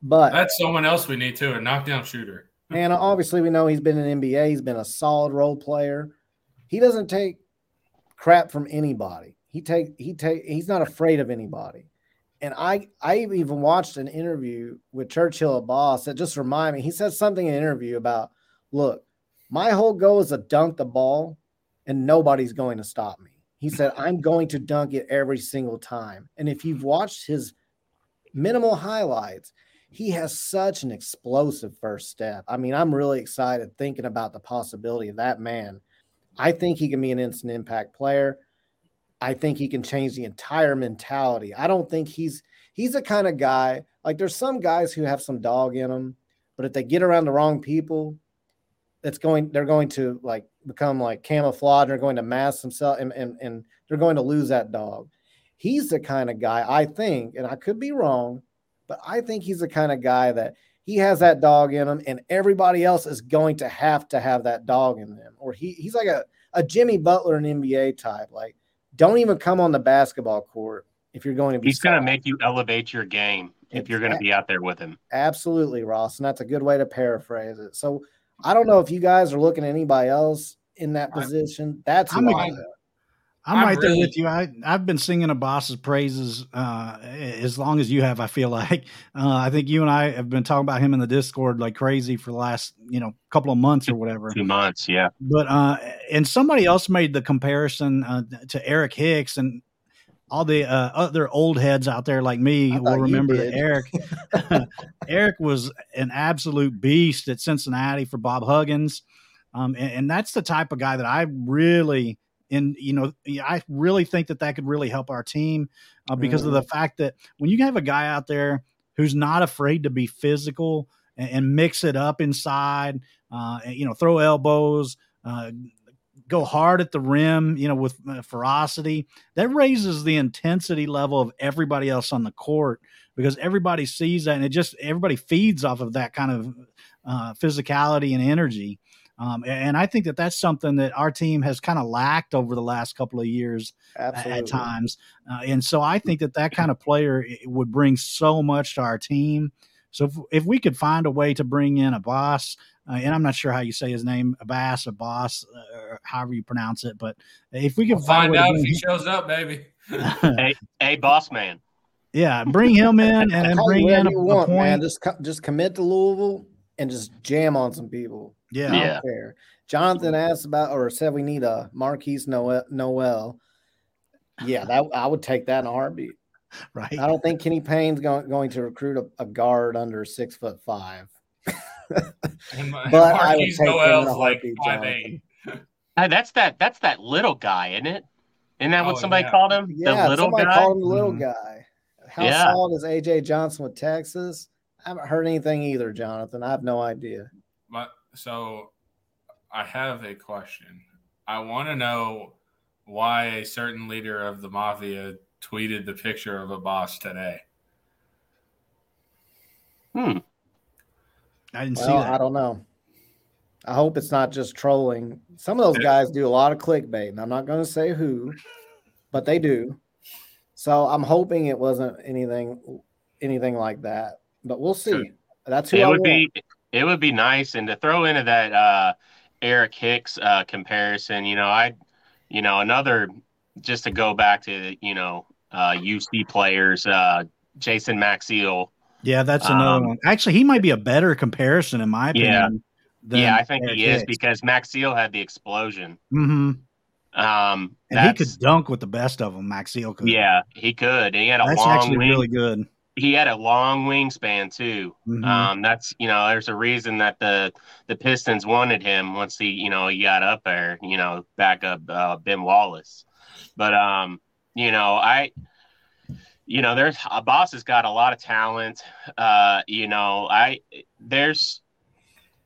But that's someone else we need too, a knockdown shooter. And obviously, we know he's been in NBA. He's been a solid role player. He doesn't take crap from anybody. He take he take he's not afraid of anybody. And I I even watched an interview with Churchill Abbas that just reminded me. He said something in an interview about, look, my whole goal is to dunk the ball, and nobody's going to stop me. He said, I'm going to dunk it every single time. And if you've watched his minimal highlights, he has such an explosive first step. I mean, I'm really excited thinking about the possibility of that man. I think he can be an instant impact player. I think he can change the entire mentality. I don't think he's he's the kind of guy like there's some guys who have some dog in them, but if they get around the wrong people, that's going they're going to like become like camouflage they're going to mask themselves and, and and they're going to lose that dog he's the kind of guy i think and i could be wrong but i think he's the kind of guy that he has that dog in him and everybody else is going to have to have that dog in them. Or he, he's like a, a jimmy butler an nba type. Like don't even come on the basketball court if you're going to be he's going to make you elevate your game if you're going to be out there with him. Absolutely ross and that's a good way to paraphrase it. So I don't know if you guys are looking at anybody else in that position. That's I'm, I'm, I'm right really, there with you. I I've been singing a boss's praises uh, as long as you have. I feel like uh, I think you and I have been talking about him in the Discord like crazy for the last you know couple of months or whatever. Two months, yeah. But uh, and somebody else made the comparison uh, to Eric Hicks, and all the uh, other old heads out there like me will remember that Eric Eric was an absolute beast at Cincinnati for Bob Huggins, um, and, and, that's the type of guy that I really and you know I really think that that could really help our team uh, because mm. of the mm. fact that when you have a guy out there who's not afraid to be physical and, and mix it up inside, uh, and, you know, throw elbows. Uh, go hard at the rim, you know, with uh, ferocity, that raises the intensity level of everybody else on the court because everybody sees that and it just everybody feeds off of that kind of uh, physicality and energy. Um, and I think that that's something that our team has kind of lacked over the last couple of years Absolutely. at times. Uh, and so I think that that kind of player would bring so much to our team. So if, if we could find a way to bring in Abbas, uh, and I'm not sure how you say his name, Abbas, Abbas, uh, or however you pronounce it. But if we can we'll find, out if he shows up, baby. a, a boss man. Yeah, bring him in and bring in a, want, point. Man. Just just commit to Louisville and just jam on some people. Yeah, yeah. Jonathan asked about or said we need a Markquis Nowell. Noel. Yeah, that I would take that in a heartbeat. Right. I don't think Kenny Payne's going, going to recruit a, a guard under six foot five but I would take Nowell's like five eight. Hey, that's that. That's that little guy, isn't it? Isn't that what oh, somebody yeah. called him? Yeah, the little somebody guy. called him the little mm-hmm. guy. How yeah. solid is AJ Johnson with Texas? I haven't heard anything either, Jonathan. I have no idea. But so, I have a question. I want to know why a certain leader of the mafia tweeted the picture of a boss today. Hmm. I didn't well, see that. I don't know. I hope it's not just trolling. Some of those guys do a lot of clickbait, and I'm not going to say who, but they do. So I'm hoping it wasn't anything anything like that. But we'll see. That's who it I would want. be. It would be nice, and to throw into that uh, Eric Hicks uh, comparison, you know, I, you know, another just to go back to you know uh, UC players, uh, Jason Maxiell yeah, that's another um, one. Actually, he might be a better comparison in my opinion. yeah, yeah I think Eric he is Hicks. because Maxiell had the explosion. Mm-hmm. Um, and he could dunk with the best of them. Maxiell could. Yeah, he could. And he had a that's long actually wing, really good. He had a long wingspan too. Mhm. Um, that's you know, there's a reason that the the Pistons wanted him once he you know he got up there. You know, back up uh, Ben Wallace. But um, you know, I you know, there's a boss has got a lot of talent. Uh, you know, I there's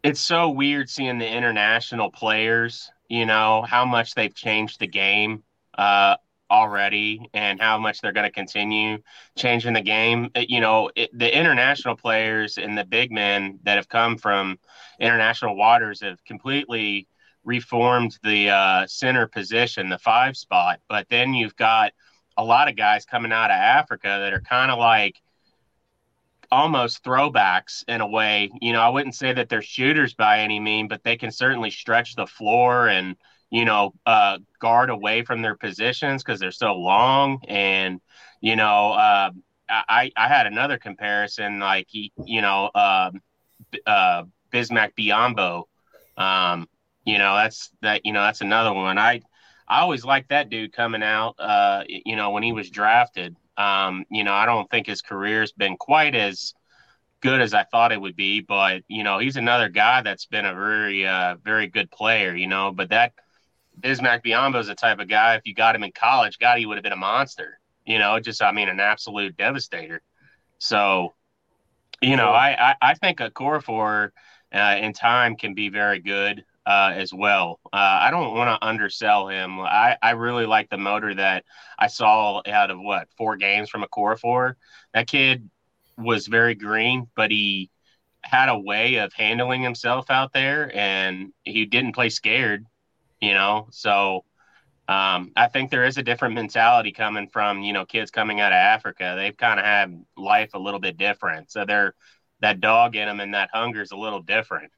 it's so weird seeing the international players, you know, how much they've changed the game uh already and how much they're going to continue changing the game. You know, it, the international players and the big men that have come from international waters have completely reformed the uh, center position, the five spot. But then you've got a lot of guys coming out of Africa that are kind of like almost throwbacks in a way. You know, I wouldn't say that they're shooters by any mean, but they can certainly stretch the floor and you know uh, guard away from their positions because they're so long. And you know, uh, I I had another comparison like you know, um, uh, Bismack Biyombo. Um, you know, that's that. You know, that's another one. I I always liked that dude coming out. Uh, you know, when he was drafted. Um, you know, I don't think his career's been quite as good as I thought it would be, but you know, he's another guy that's been a very, uh, very good player. You know, but that Bismack Biyombo is the type of guy. If you got him in college, God, he would have been a monster. You know, just I mean, an absolute devastator. So, you know, I I, I think Okorafor uh, in time can be very good uh, as well. Uh, I don't want to undersell him. I, I really like the motor that I saw out of what four games from Okorafor. That kid was very green, but he had a way of handling himself out there, and he didn't play scared. You know, so um, I think there is a different mentality coming from you know kids coming out of Africa. They've kind of had life a little bit different, so they're that dog in them and that hunger is a little different.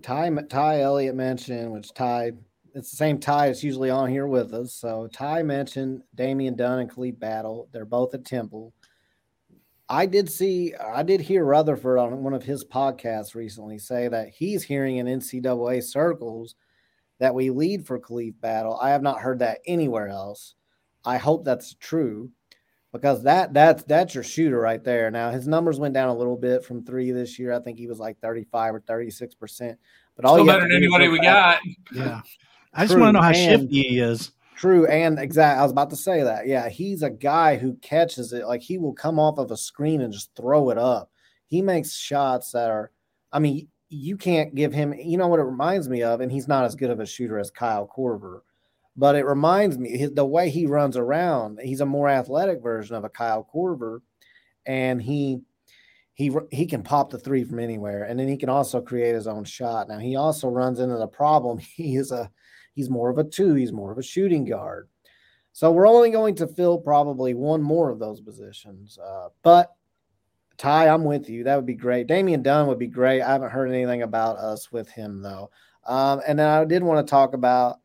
Ty Ty Elliott mentioned, which Ty, it's the same Ty that's usually on here with us. So Ty mentioned Damian Dunn and Khalif Battle. They're both at Temple. I did see, I did hear Rutherford on one of his podcasts recently say that he's hearing in NCAA circles that we lead for Khalif Battle. I have not heard that anywhere else. I hope that's true because that that's that's your shooter right there. Now his numbers went down a little bit from three this year. I think he was like 35 or 36 percent. But all Still better than anybody we got. Yeah. I just want to know how and- shifty he is. True, and exact. I was about to say that. Yeah, he's a guy who catches it. Like he will come off of a screen and just throw it up. He makes shots that are. I mean, you can't give him. You know what it reminds me of, and he's not as good of a shooter as Kyle Korver, but it reminds me his, the way he runs around. He's a more athletic version of a Kyle Korver, and he he he can pop the three from anywhere, and then he can also create his own shot. Now he also runs into the problem. He is a he's more of a two. He's more of a shooting guard. So we're only going to fill probably one more of those positions. Uh, but Ty, I'm with you. That would be great. Damian Dunn would be great. I haven't heard anything about us with him though. Um, and then I did want to talk about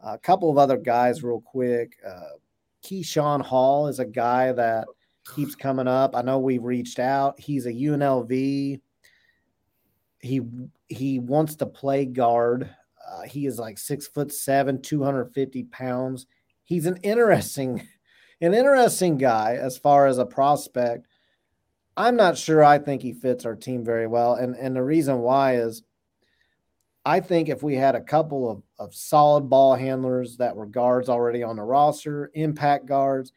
a couple of other guys real quick. Uh, Keyshawn Hall is a guy that keeps coming up. I know we've reached out. He's a UNLV. He he wants to play guard. Uh, he is like six foot seven, 250 pounds. He's an interesting, an interesting guy as far as a prospect. I'm not sure I think he fits our team very well. And and the reason why is I think if we had a couple of, of solid ball handlers that were guards already on the roster, impact guards,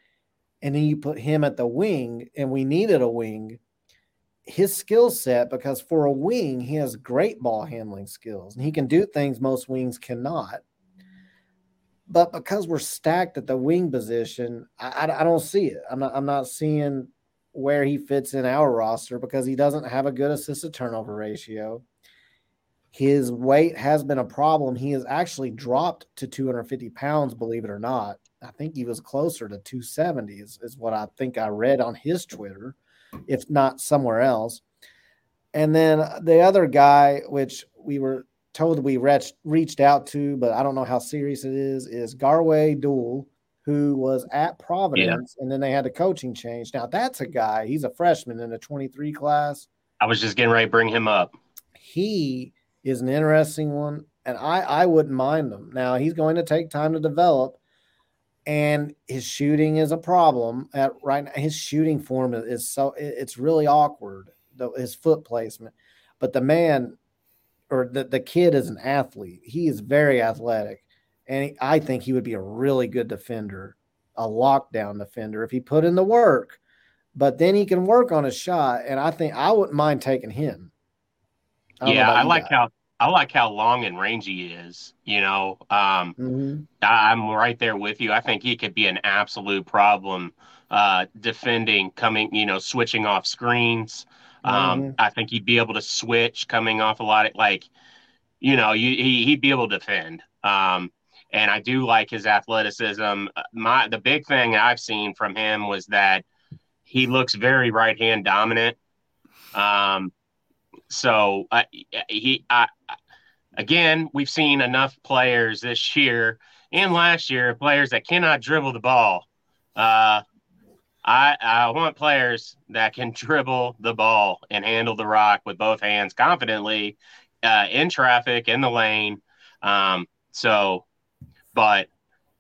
and then you put him at the wing, and we needed a wing, his skill set, because for a wing, he has great ball handling skills and he can do things most wings cannot. But because we're stacked at the wing position, I, I, I don't see it. I'm not, I'm not seeing where he fits in our roster because he doesn't have a good assist to turnover ratio. His weight has been a problem. He has actually dropped to 250 pounds, believe it or not. I think he was closer to 270, is, is what I think I read on his Twitter, if not somewhere else. And then the other guy, which we were told we reached, out to, but I don't know how serious it is, is Garwey Dual, who was at Providence, and then they had a coaching change. Now, that's a guy, he's a freshman in the 23 class I was just getting ready to bring him up. he is an interesting one, and I I wouldn't mind him. Now he's going to take time to develop, and his shooting is a problem at right now. His shooting form is so it's really awkward. His foot placement, but the man or the, the kid is an athlete. He is very athletic, and he, I think he would be a really good defender, a lockdown defender if he put in the work. But then he can work on his shot, and I think I wouldn't mind taking him. I yeah, I like how I like how long and rangy he is. You know, um, mm-hmm. I, am right there with you. I think he could be an absolute problem uh, defending, coming, you know, switching off screens. Um, mm-hmm. I think he'd be able to switch coming off a lot of like, you know, you, he, he'd be able to defend. Um, and I do like his athleticism. My the big thing I've seen from him was that he looks very right hand dominant. Um, so uh, he, I, again, we've seen enough players this year and last year, players that cannot dribble the ball. Uh, I, I want players that can dribble the ball and handle the rock with both hands confidently uh, in traffic in the lane. Um, so, but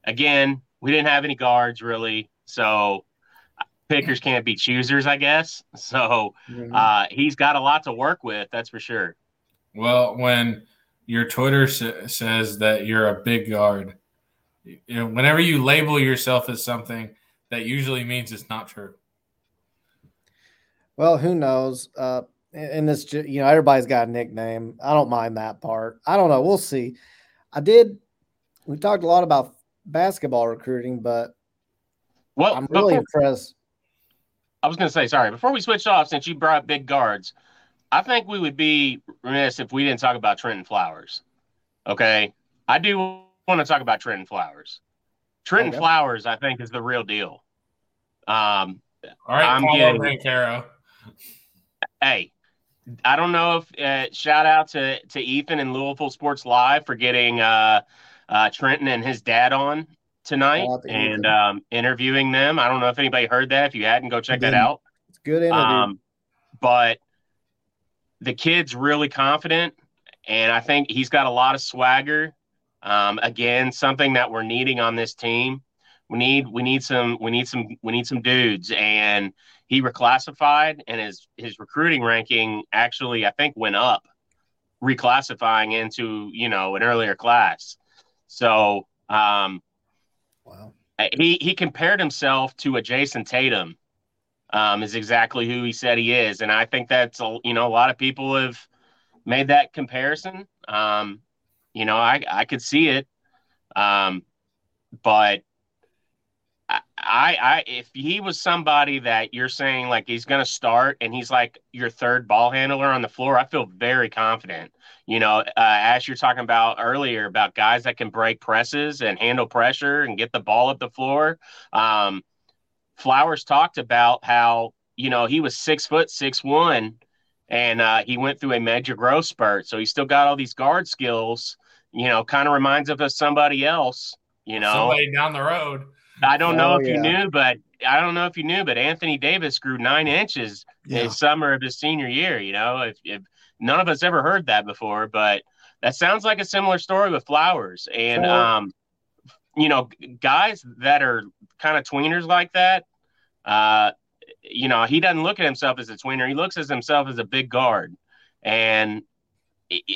again, we didn't have any guards really, so pickers can't be choosers, I guess. So mm-hmm. uh, he's got a lot to work with, that's for sure. Well, when your Twitter sa- says that you're a big guard, you know, whenever you label yourself as something that usually means it's not true. Well, who knows? Uh, and this, you know, everybody's got a nickname. I don't mind that part. I don't know. We'll see. I did. We talked a lot about basketball recruiting, but well, I'm really before, impressed. I was going to say, sorry, before we switch off, since you brought big guards, I think we would be remiss if we didn't talk about Trentin Flowers. Okay. I do want to talk about Trentin Flowers. Trentin okay. Flowers, I think, is the real deal. Um, All right, I'm getting Caro. Hey, I don't know if uh, shout out to to Ethan and Louisville Sports Live for getting uh, uh, Trentin and his dad on tonight and um, interviewing them. I don't know if anybody heard that. If you hadn't, go check that out. It's good interview. Um, but the kid's really confident, and I think he's got a lot of swagger. Um, again, something that we're needing on this team. We need we need some we need some we need some dudes, and he reclassified, and his his recruiting ranking actually I think went up, reclassifying into you know an earlier class. So um, wow, he he compared himself to a Jayson Tatum. Um, is exactly who he said he is, and I think that's a, you know a lot of people have made that comparison. Um, you know, I I could see it, um, but I, I if he was somebody that you're saying like he's going to start and he's like your third ball handler on the floor, I feel very confident. You know, uh, as you're talking about earlier about guys that can break presses and handle pressure and get the ball up the floor. Um, Flowers talked about how you know he was six foot six one, and uh, he went through a major growth spurt, so he still got all these guard skills you know, kind of reminds of somebody else, you know, somebody down the road. I don't know oh, if yeah. you knew, but I don't know if you knew, but Anthony Davis grew nine inches yeah. in summer of his senior year. You know, if, if, none of us ever heard that before, but that sounds like a similar story with Flowers. And, um, you know, guys that are kind of tweeners like that, uh, you know, he doesn't look at himself as a tweener. He looks at himself as a big guard. And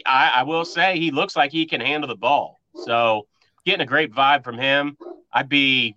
I, I will say he looks like he can handle the ball. So getting a great vibe from him. I'd be,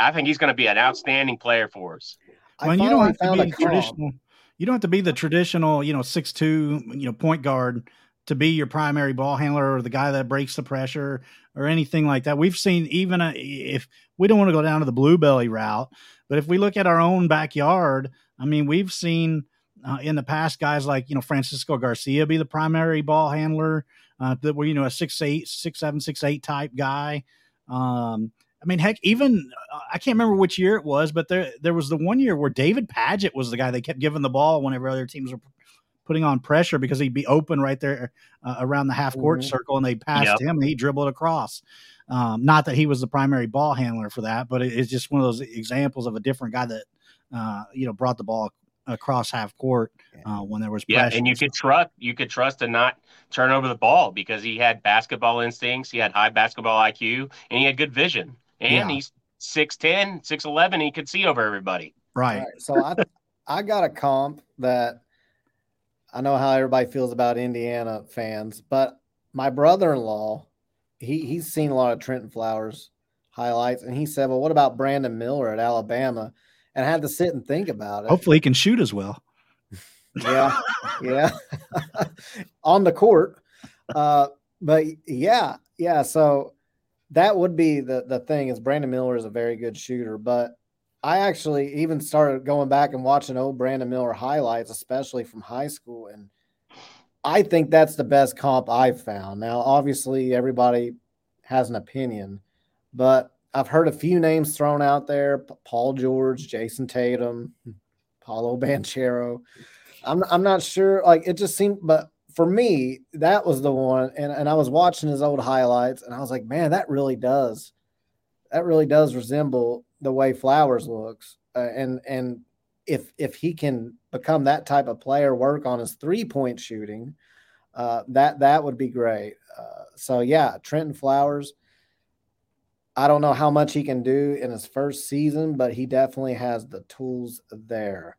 I think he's going to be an outstanding player for us. When you don't have to be traditional, you don't have to be the traditional, you know, six two, you know, point guard to be your primary ball handler or the guy that breaks the pressure or anything like that. We've seen even a, if we don't want to go down to the blue belly route, but if we look at our own backyard, I mean, we've seen uh, in the past, guys like you know Francisco Garcia be the primary ball handler. Uh, that were you know a six eight, six seven, six eight type guy. Um, I mean, heck, even uh, I can't remember which year it was, but there there was the one year where David Padgett was the guy they kept giving the ball whenever other teams were putting on pressure because he'd be open right there uh, around the half court mm-hmm. circle, and they passed yep. him and he dribbled across. Um, not that he was the primary ball handler for that, but it, it's just one of those examples of a different guy that uh, you know brought the ball across half court uh, when there was yeah, pressure. and you could trust you could trust to not turn over the ball because he had basketball instincts, he had high basketball IQ, and he had good vision. And Yeah. he's 6'10", 6'11", he could see over everybody. right. Right. So I I got a comp that I know how everybody feels about Indiana fans, but my brother-in-law, he he's seen a lot of Trentin Flowers highlights, and he said, "Well, what about Brandon Miller at Alabama?" And I had to sit and think about it. Hopefully, he can shoot as well. Yeah, yeah, on the court. Uh, but yeah, yeah. So that would be the the thing is Brandon Miller is a very good shooter, but I actually even started going back and watching old Brandon Miller highlights, especially from high school, and I think that's the best comp I've found. Now, obviously, everybody has an opinion, but I've heard a few names thrown out there: Paul George, Jayson Tatum, Paolo Banchero. I'm I'm not sure. Like it just seemed, but for me, that was the one. And and I was watching his old highlights, and I was like, man, that really does, that really does resemble the way Flowers looks. Uh, and and if if he can become that type of player, work on his three point shooting, uh, that that would be great. Uh, so yeah, Trentin Flowers. I don't know how much he can do in his first season, but he definitely has the tools there.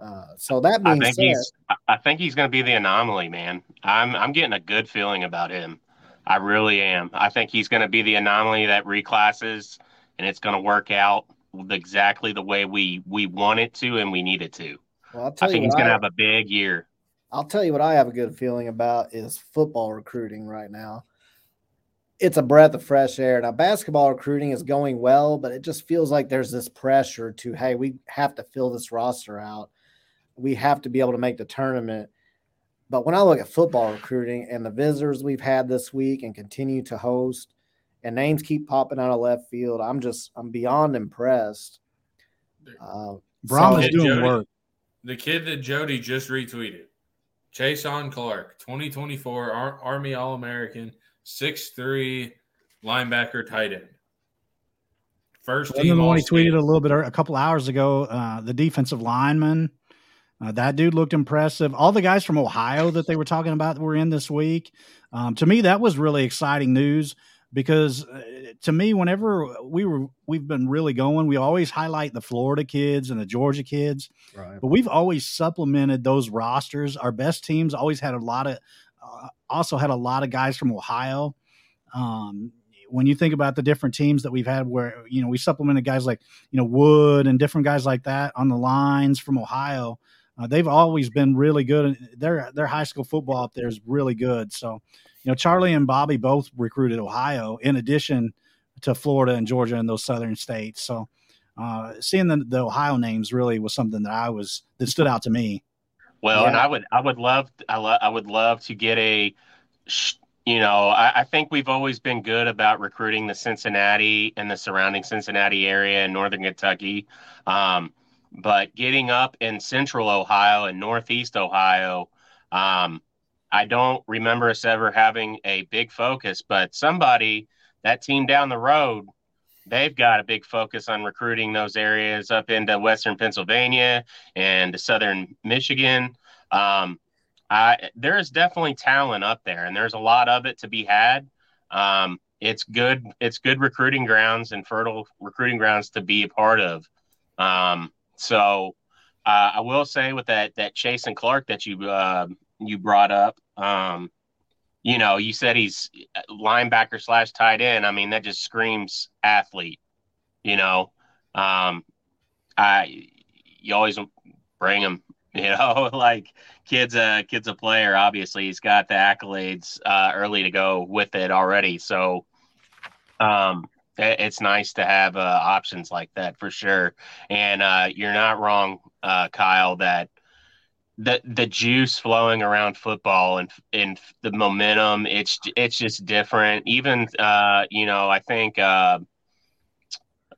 Uh, so that I think he's I- I think he's going to be the anomaly, man. I'm I'm getting a good feeling about him. I really am. I think he's going to be the anomaly that reclasses, and it's going to work out exactly the way we we want it to and we need it to. well, I'll I tell you think he's going to have a big year. I'll tell you what I have a good feeling about is football recruiting right now. It's a breath of fresh air. Now, basketball recruiting is going well, but it just feels like there's this pressure to, hey, we have to fill this roster out. We have to be able to make the tournament. But when I look at football recruiting and the visitors we've had this week and continue to host, and names keep popping out of left field, I'm just I'm beyond impressed. Uh, Brohm's Hey, doing Jody. work. The kid that Jody just retweeted, Chason Clark, 2024 Ar- Army All American, 6'3 linebacker tight end. First And team then the one he tweeted a little bit a couple hours ago, uh, the defensive lineman, uh, that dude looked impressive. All the guys from Ohio that they were talking about were in this week. Um, to me, that was really exciting news because uh, to me, whenever we were we've been really going, we always highlight the Florida kids and the Georgia kids, right. but we've always supplemented those rosters. Our best teams always had a lot of, uh, also had a lot of guys from Ohio. Um, when you think about the different teams that we've had, where you know we supplemented guys like you know Wood and different guys like that on the lines from Ohio, uh, they've always been really good. and Their their high school football up there is really good. So, you know, Charlie and Bobby both recruited Ohio in addition to Florida and Georgia and those southern states. So, uh, seeing the, the Ohio names really was something that I was that stood out to me. Well, and I would, I would love, I, lo- I would love to get a, sh- you know, I, I think we've always been good about recruiting the Cincinnati and the surrounding Cincinnati area and northern Kentucky, um, but getting up in central Ohio and northeast Ohio, um, I don't remember us ever having a big focus. But somebody, that team down the road, they've got a big focus on recruiting those areas up into western Pennsylvania and southern Michigan. Um, I, there is definitely talent up there, and there's a lot of it to be had. Um, it's good. It's good recruiting grounds and fertile recruiting grounds to be a part of. Um, so uh, I will say with that that Chason Clark that you uh, you brought up, um, you know, you said he's linebacker slash tight end. I mean, that just screams athlete. You know, um, I you always bring him. You know, like kid's a kid's a player. Obviously, he's got the accolades uh, early to go with it already. So, um, it's nice to have uh, options like that for sure. And uh, you're not wrong, uh, Kyle. That the the juice flowing around football and and the momentum, it's it's just different. Even uh, you know, I think uh,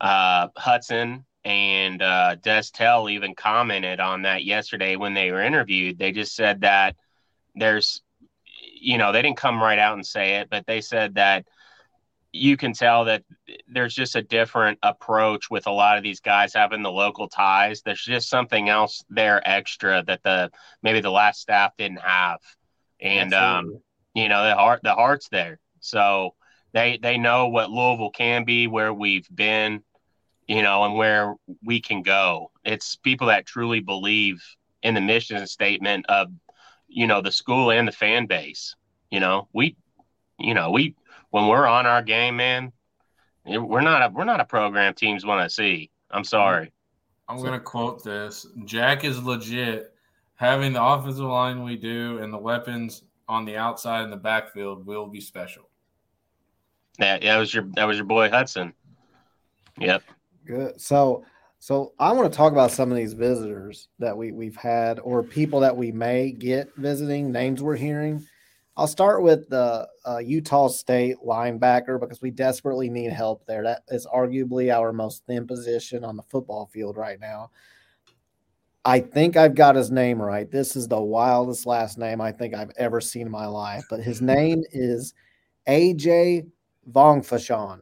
uh, Hudson and uh, Destel even commented on that yesterday when they were interviewed. They just said that there's, you know, they didn't come right out and say it, but they said that you can tell that there's just a different approach with a lot of these guys having the local ties. There's just something else there extra that the maybe the last staff didn't have, and um, Absolutely. um, you know the heart the heart's there. So they they know what Louisville can be, where we've been, you know, and where we can go. It's people that truly believe in the mission statement of, you know, the school and the fan base. You know, we, you know, we when we're on our game, man, we're not a we're not a program teams want to see. I'm sorry. I'm so. gonna quote this. Jack is legit. Having the offensive line we do and the weapons on the outside in the backfield will be special. Yeah, that was your that was your boy Hudson. Yep. Good. So so I want to talk about some of these visitors that we we've had or people that we may get visiting, names we're hearing. I'll start with the uh, Utah State linebacker because we desperately need help there. That is arguably our most thin position on the football field right now. I think I've got his name right. This is the wildest last name I think I've ever seen in my life, but his name is AJ Vongphachanh.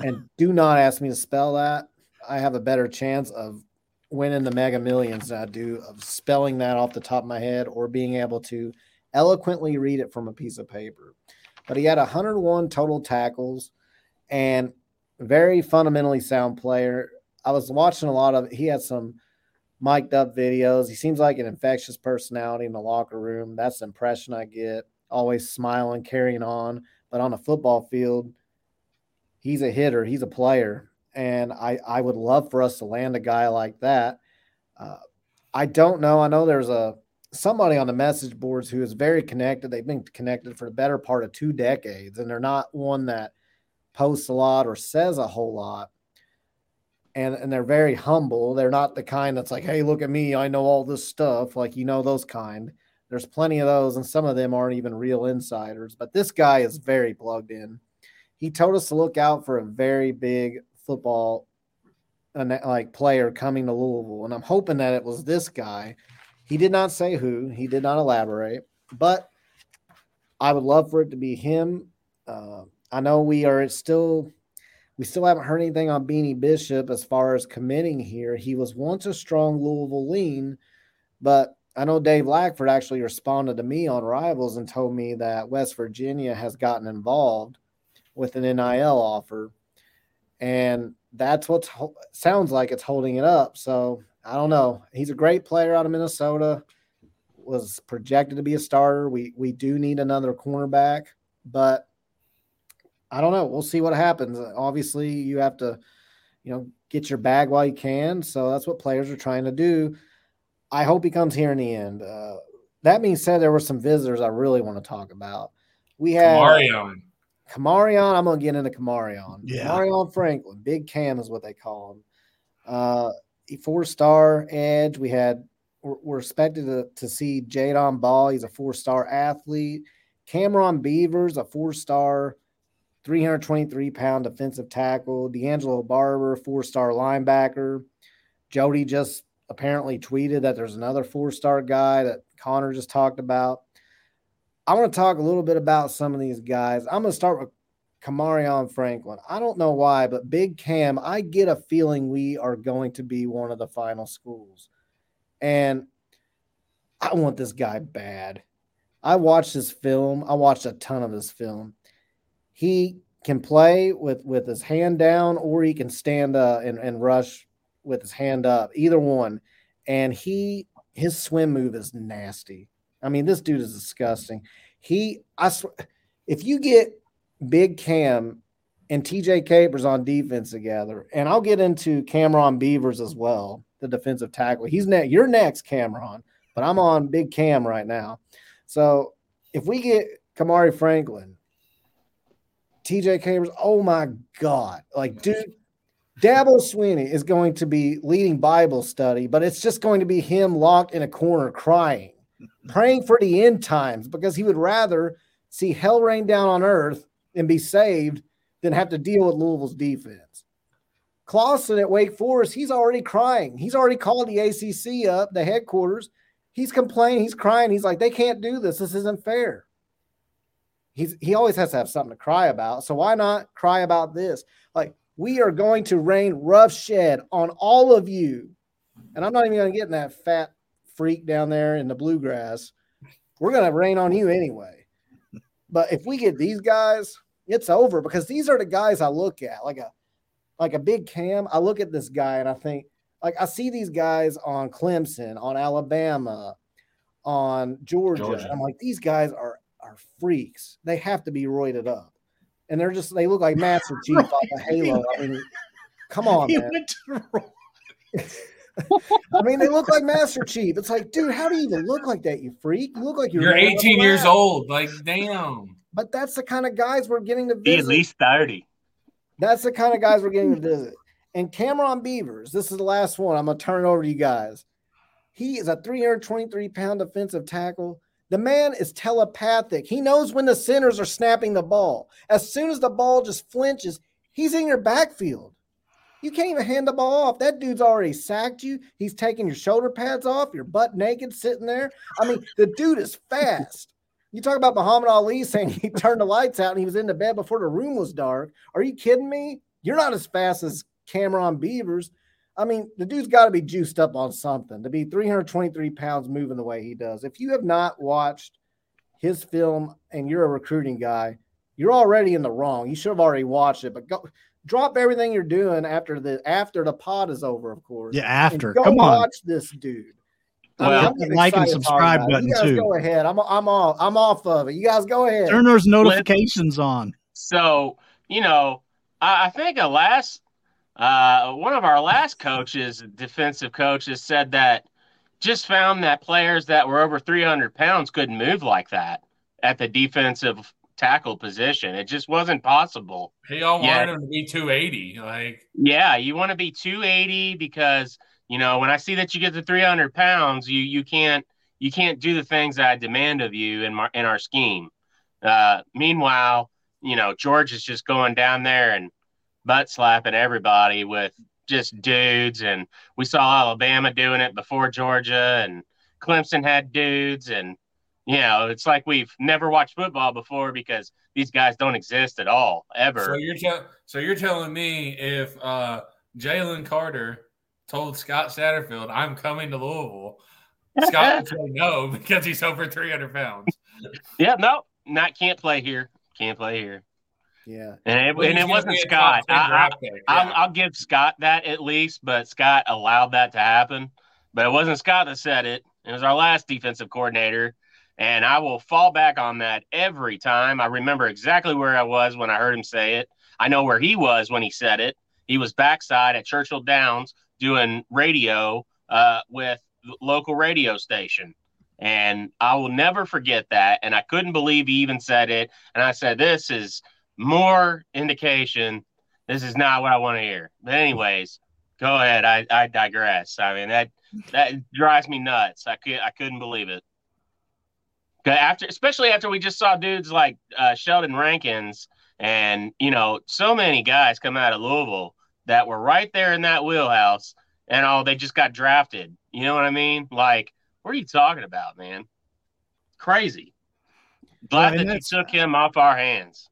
and do not ask me to spell that. I have a better chance of winning the mega millions than I do of spelling that off the top of my head or being able to eloquently read it from a piece of paper. But he had 101 total tackles and very fundamentally sound player. I was watching a lot of he had some mic'd up videos. He seems like an infectious personality in the locker room. That's the impression I get. Always smiling, carrying on. But on a football field, he's a hitter, he's a player. And I, I would love for us to land a guy like that. Uh, I don't know. I know there's a somebody on the message boards who is very connected. They've been connected for the better part of two decades, and they're not one that posts a lot or says a whole lot. And, and they're very humble. They're not the kind that's like, hey, look at me. I know all this stuff. Like, you know, those kind. There's plenty of those, and some of them aren't even real insiders. But this guy is very plugged in. He told us to look out for a very big football uh, like player coming to Louisville, and I'm hoping that it was this guy. He did not say who. He did not elaborate, but I would love for it to be him. Uh, I know we are still we still haven't heard anything on Beanie Bishop as far as committing here. He was once a strong Louisville lean, but I know Dave Lackford actually responded to me on Rivals and told me that West Virginia has gotten involved with an NIL offer. And that's what sounds like it's holding it up. So I don't know. He's a great player out of Minnesota. Was projected to be a starter. We we do need another cornerback, but I don't know. We'll see what happens. Obviously, you have to, you know, get your bag while you can. So that's what players are trying to do. I hope he comes here in the end. Uh, that being said, there were some visitors I really want to talk about. We had Kamarion. Kamarion, I'm gonna get into Kamarion. Yeah. Kamarion Franklin, Big Cam is what they call him. Uh, four star edge. We had we're, we're expected to, to see Jadon Ball. He's a four star athlete. Cameron Beavers, a four star, 323 pound defensive tackle. D'Angelo Barber, four star linebacker. Jody just apparently tweeted that there's another four star guy that Connor just talked about. I want to talk a little bit about some of these guys. I'm going to start with Kamarion Franklin. I don't know why, but Big Cam, I get a feeling we are going to be one of the final schools. And I want this guy bad. I watched his film. I watched a ton of his film. He can play with with his hand down or he can stand up and, and rush with his hand up, either one. And he his swim move is nasty. I mean, this dude is disgusting. He, I swear, if you get Big Cam and TJ Capers on defense together, and I'll get into Cameron Beavers as well, the defensive tackle. He's next. You're next, Cameron, but I'm on Big Cam right now. So if we get Kamari Franklin, TJ Capers, oh my God, like dude, Dabo Swinney is going to be leading Bible study, but it's just going to be him locked in a corner crying, praying for the end times because he would rather see hell rain down on earth and be saved than have to deal with Louisville's defense. Clawson at Wake Forest, he's already crying. He's already called the ACC up, the headquarters. He's complaining, he's crying. He's like, they can't do this. This isn't fair. he's he always has to have something to cry about. So why not cry about this? Like we are going to rain rough shed on all of you. And I'm not even going to get in that fat freak down there in the bluegrass. We're going to rain on you anyway. But if we get these guys, it's over because these are the guys I look at like a like a big cam. I look at this guy and I think like I see these guys on Clemson, on Alabama, on Georgia. Georgia. I'm like, these guys are are freaks. They have to be roided up. And they're just they look like Master Chief off of Halo. I mean, come on, man. I mean, they look like Master Chief. It's like, dude, how do you even look like that, you freak? You look like you're, you're 18 years old. Like, damn. But that's the kind of guys we're getting to visit. Be at least 30. That's the kind of guys we're getting to visit. And Cameron Beavers, this is the last one. I'm gonna turn it over to you guys. He is a 323 pound defensive tackle. The man is telepathic. He knows when the centers are snapping the ball. As soon as the ball just flinches, he's in your backfield. You can't even hand the ball off. That dude's already sacked you. He's taking your shoulder pads off. You're butt naked sitting there. I mean, the dude is fast. You talk about Muhammad Ali saying he turned the lights out and he was in the bed before the room was dark. Are you kidding me? You're not as fast as Cameron Beavers. I mean, the dude's got to be juiced up on something to be 323 pounds moving the way he does. If you have not watched his film and you're a recruiting guy, you're already in the wrong. You should have already watched it, but go drop everything you're doing after the after the pod is over, of course. Yeah, after. Go Come on. watch this dude. Well, I mean, like and subscribe button you guys too. Go ahead. I'm I'm off. I'm off of it. You guys go ahead. Turn those notifications on. So you know, I, I think a last uh, one of our last coaches, defensive coaches, said that just found that players that were over 300 pounds couldn't move like that at the defensive tackle position. It just wasn't possible. He all wanted him to be 280. Like, yeah, you want to be 280 because you know when I see that you get to 300 pounds, you you can't you can't do the things that I demand of you in my in our scheme. Uh, meanwhile, you know George is just going down there and butt slapping everybody with just dudes. And we saw Alabama doing it before Georgia, and Clemson had dudes. And, you know, it's like we've never watched football before because these guys don't exist at all, ever. So you're, te- so you're telling me if uh, Jalen Carter told Scott Satterfield, I'm coming to Louisville, Scott would say no because he's over 300 pounds. yeah, no, not can't play here. Can't play here. Yeah, and it, well, and it wasn't Scott. I, will give Scott that at least, but Scott allowed that to happen. But it wasn't Scott that said it. It was our last defensive coordinator, and I will fall back on that every time. I remember exactly where I was when I heard him say it. I know where he was when he said it. He was backside at Churchill Downs doing radio uh, with local radio station. And I will never forget that. And I couldn't believe he even said it. And I said, This is more indication this is not what I want to hear. But anyways, go ahead. I, I digress. I mean that that drives me nuts. I could I couldn't believe it. After especially after we just saw dudes like uh, Sheldon Rankins and you know so many guys come out of Louisville that were right there in that wheelhouse and oh they just got drafted. You know what I mean? Like what are you talking about, man? Crazy. Glad that you took him off our hands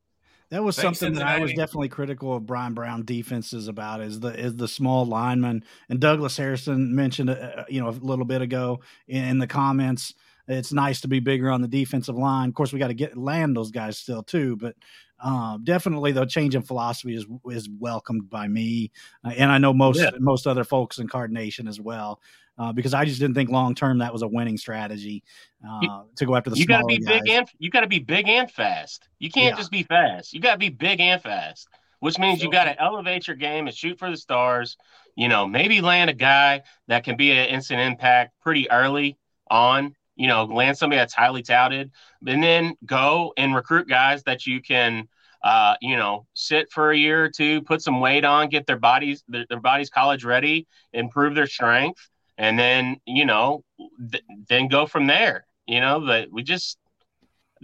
that was Thanks, something that I was definitely critical of Bryan Brown defenses about is the is the small lineman and Douglas Harrison mentioned uh, uh, you know a little bit ago in, in, the comments. It's nice to be bigger on the defensive line. Of course, we got to get land those guys still too, but uh, definitely the change in philosophy is is welcomed by me, uh, and I know most yeah. most other folks in Card Nation as well uh, because I just didn't think long term that was a winning strategy uh, you, to go after the. You got to be guys. big and you got to be big and fast. You can't yeah. just be fast. You got to be big and fast, which means so, you got to elevate your game and shoot for the stars. You know, maybe land a guy that can be an instant impact pretty early on. You know, land somebody that's highly touted, and then go and recruit guys that you can. Uh, you know, sit for a year or two, put some weight on, get their bodies their, their bodies college ready, improve their strength, and then you know th- then go from there you know but we just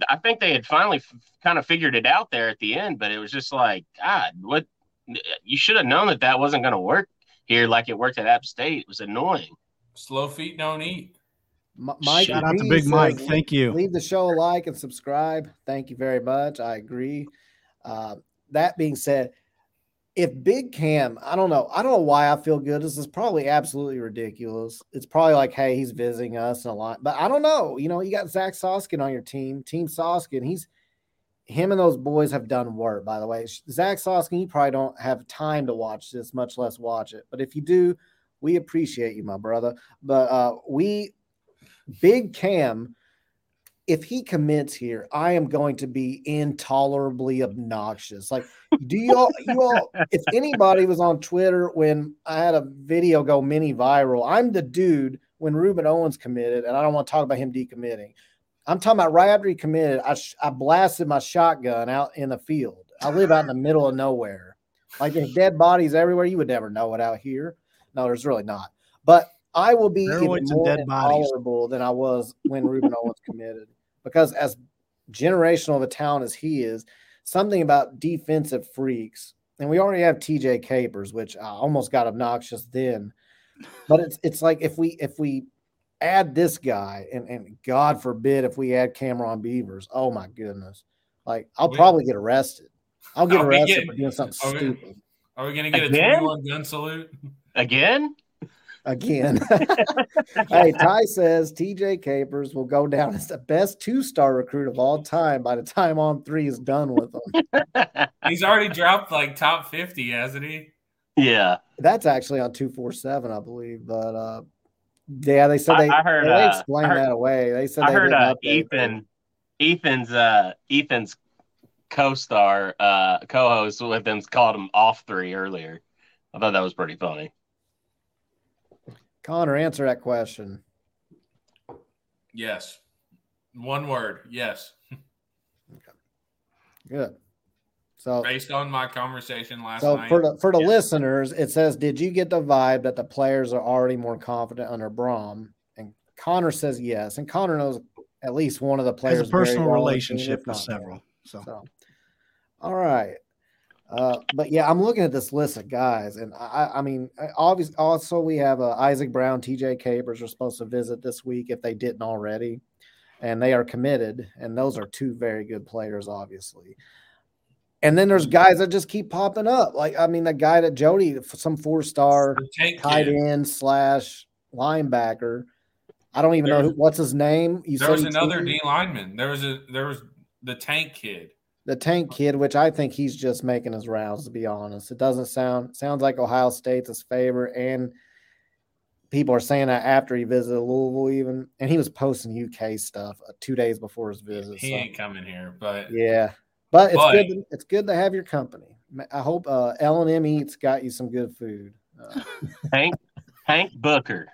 i think they had finally f- kind of figured it out there at the end but it was just like god what you should have known that that wasn't going to work here like it worked at app state it was annoying slow feet don't eat Mike, shout out to Big Mike. Thank you. Leave the show a like and subscribe. Thank you very much. I agree. Uh, that being said, if Big Cam, I don't know, I don't know why I feel good. This is probably absolutely ridiculous. It's probably like, hey, he's visiting us a lot, but I don't know. You know, you got Zach Soskin on your team, Team Soskin. He's him and those boys have done work, by the way. Zach Soskin, you probably don't have time to watch this, much less watch it. But if you do, we appreciate you, my brother. But uh, we, Big Cam, if he commits here, I am going to be intolerably obnoxious. Like, do you all, you all, if anybody was on Twitter when I had a video go mini viral, I'm the dude when Rueben Owens committed, and I don't want to talk about him decommitting. I'm talking about right after he committed, I, I blasted my shotgun out in the field. I live out in the middle of nowhere. Like, there's dead bodies everywhere. You would never know it out here. No, there's really not. But I will be even more intolerable than I was when Rueben Owens committed because as generational of a talent as he is, something about defensive freaks, and we already have TJ Capers, which I almost got obnoxious then. But it's it's like if we if we add this guy, and, and God forbid if we add Cameron Beavers, oh my goodness. Like I'll probably get arrested. I'll get arrested getting, for doing something are stupid. We, are we gonna get Again? a 21 gun salute? Again? Again. hey, Ty says TJ Capers will go down as the best two-star recruit of all time by the time On3 is done with him. He's already dropped like top 50, hasn't he? Yeah. That's actually on 247, I believe. But uh yeah, they said they, I, heard, they uh, explained heard, that away. They said I they heard uh, Ethan, Ethan's uh, Ethan's co-star, uh, co-host with him called him off three earlier. I thought that was pretty funny. Connor, answer that question. Yes. One word. Yes. okay. Good. So based on my conversation last so night. for the for the yes. listeners, it says, "Did you get the vibe that the players are already more confident under Brohm?" And Connor says yes, and Connor knows at least one of the players. Has a personal well relationship with several. So. so, all right. Uh, but yeah, I'm looking at this list of guys, and I, I mean, obviously, also we have uh, Isaac Brown, TJ Capers are supposed to visit this week if they didn't already, and they are committed, and those are two very good players, obviously. And then there's guys that just keep popping up. Like, I mean, the guy that Jody, some four star tight end slash linebacker. I don't even there know who, what's his name. You there was another D lineman. There was a there was the tank kid. The tank kid, which I think he's just making his rounds. To be honest, it doesn't sound sounds like Ohio State's his favorite, and people are saying that after he visited Louisville, even, and he was posting UK stuff uh, two days before his visit. He so. ain't coming here, but yeah, but it's but, good. To, it's good to have your company. I hope uh, L and M Eats got you some good food. Uh, Hank Hank Booker,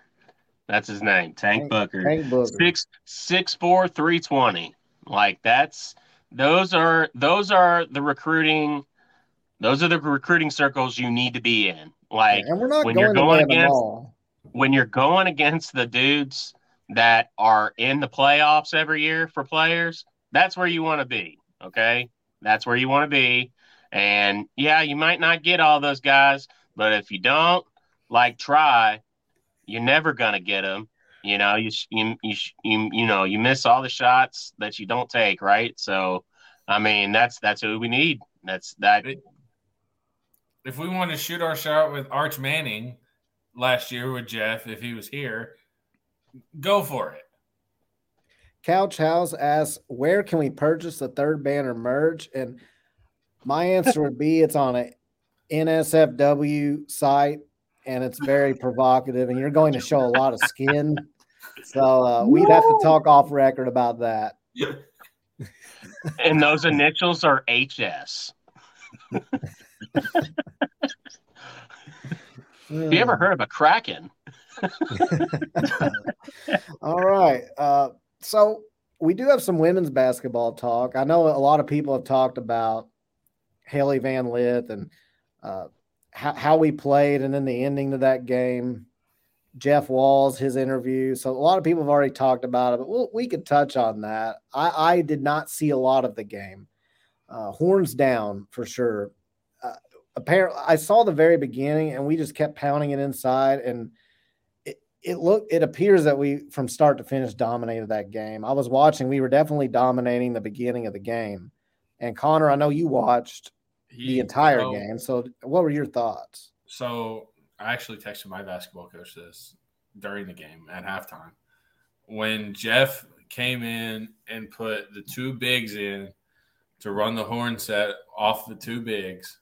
that's his name. Tank Hank, Booker. Hank Booker. Six six four three twenty. Like that's those are those are the recruiting. Those are the recruiting circles you need to be in. Like not when going you're going against when you're going against the dudes that are in the playoffs every year for players. That's where you want to be. Okay. That's where you want to be. And yeah, you might not get all those guys, but if you don't like try, you're never gonna get them. You know, you you you you, you know you miss all the shots that you don't take, right? So, I mean, that's that's who we need. That's that. If we want to shoot our shot with Arch Manning last year with Jeff, if he was here, go for it. Couch House asks, where can we purchase the third banner merch? And my answer would be it's on a NSFW site and it's very provocative and you're going to show a lot of skin. So uh, we'd have to talk off record about that. and those initials are HS. Have you ever heard of a Kraken? All right. Uh, so we do have some women's basketball talk. I know a lot of people have talked about Hailey Van Lith and uh, how, how we played, and then the ending to that game. Jeff Walz, his interview. So a lot of people have already talked about it, but we'll, we could touch on that. I, I did not see a lot of the game. Uh, horns down for sure. Uh, apparently, I saw the very beginning, and we just kept pounding it inside, and it it looked it appears that we from start to finish dominated that game. I was watching, we were definitely dominating the beginning of the game. And Connor, I know you watched he, the entire game. So what were your thoughts? So I actually texted my basketball coach this during the game at halftime. When Jeff came in and put the two bigs in to run the horn set off the two bigs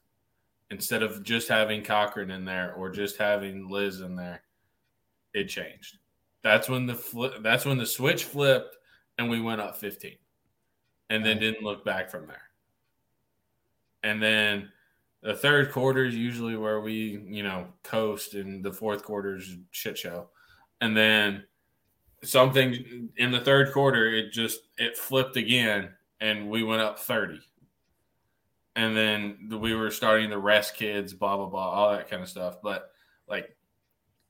instead of just having Cochran in there or just having Liz in there it changed. That's when the flip, that's when the switch flipped and we went up 15 and then didn't look back from there. And then the third quarter is usually where we, you know, coast and the fourth quarter is shit show. And then something in the third quarter, it just it flipped again and we went up 30. And then we were starting to rest kids, blah, blah, blah, all that kind of stuff. But like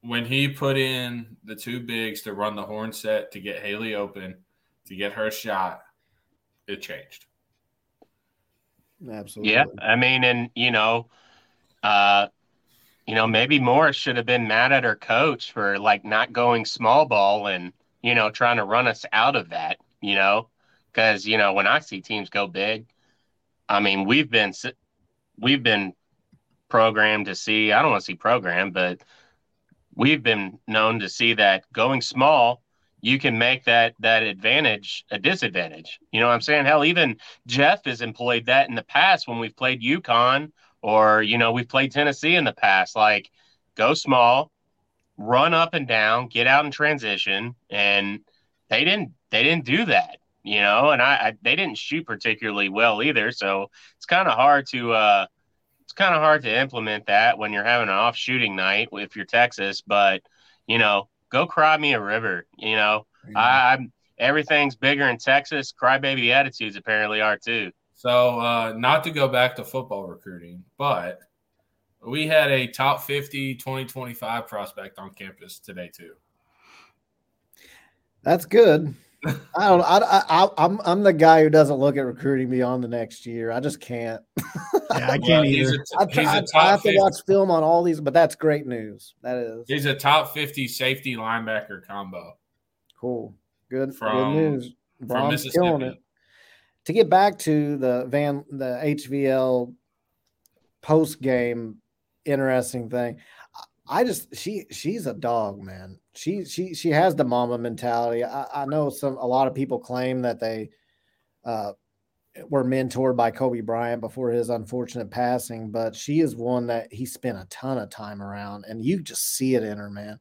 when he put in the two bigs to run the horn set to get Hailey open, to get her shot, it changed. Absolutely. Yeah, I mean, and you know, uh, you know, maybe Morris should have been mad at her coach for like not going small ball and you know trying to run us out of that. You know, because you know when I see teams go big, I mean we've been we've been programmed to see. I don't want to see programmed, but we've been known to see that going small you can make that that advantage a disadvantage. You know what I'm saying? Hell, even Jeff has employed that in the past when we've played UConn or you know we've played Tennessee in the past. Like go small, run up and down, get out in transition, and they didn't they didn't do that. You know, and I, I they didn't shoot particularly well either. So it's kind of hard to uh, it's kind of hard to implement that when you're having an off shooting night if you're Texas. But you know, go cry me a river. You know, yeah. I, I'm everything's bigger in Texas. Crybaby attitudes apparently are too. So, uh, not to go back to football recruiting, but we had a top 50 2025 prospect on campus today, too. That's good. I don't. I, I, I'm I'm the guy who doesn't look at recruiting beyond the next year. I just can't. Yeah, I can't well, either. I, I, I have 50. to watch film on all these, but that's great news. That is. He's a top 50 safety linebacker combo. Cool. Good. From, good news. Brohm's killing it. To get back to the Van the HVL post game interesting thing. I just she she's a dog, man. She she she has the mama mentality. I, I know some a lot of people claim that they uh, were mentored by Kobe Bryant before his unfortunate passing, but she is one that he spent a ton of time around, and you just see it in her, man.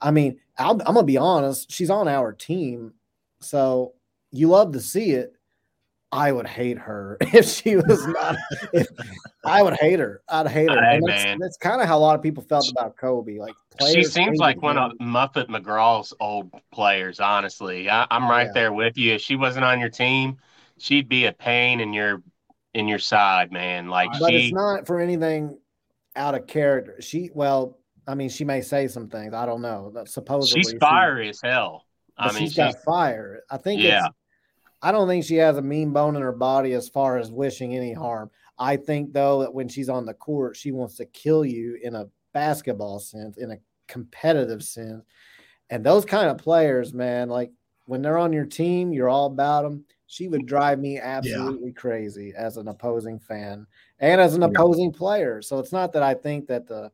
I mean, i am gonna be honest, she's on our team, so you love to see it. I would hate her if she was not. if I would hate her, I'd hate her. Hey, that's, that's kind of how a lot of people felt about Kobe. Like she seems like one of Muffet McGraw's old players. Honestly, I, am right yeah. there with you. If she wasn't on your team, she'd be a pain in your in your side, man. Like, but she, it's not for anything out of character. She, well, I mean, she may say some things. I don't know. Supposedly, she's fiery she, as hell. I mean, she's, she's got fire. I think. Yeah. I don't think she has a mean bone in her body as far as wishing any harm. I think though that when she's on the court, she wants to kill you in a basketball sense, in a competitive sense. And those kind of players, man, like when they're on your team, you're all about them. She would drive me absolutely yeah. crazy as an opposing fan and as an opposing yeah. player. So it's not that I think that the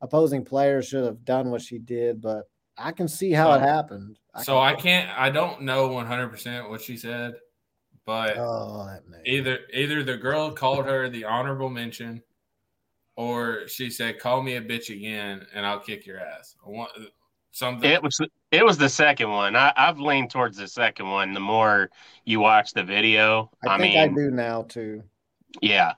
opposing player should have done what she did, but I can see how it happened. I so I can't. I don't know one hundred percent what she said, but oh, either either the girl called her the honorable mention, or she said, "Call me a bitch again, and I'll kick your ass." Want, something. It was it was the second one. I, have leaned towards the second one. The more you watch the video, I, I think mean, I do now too. Yeah,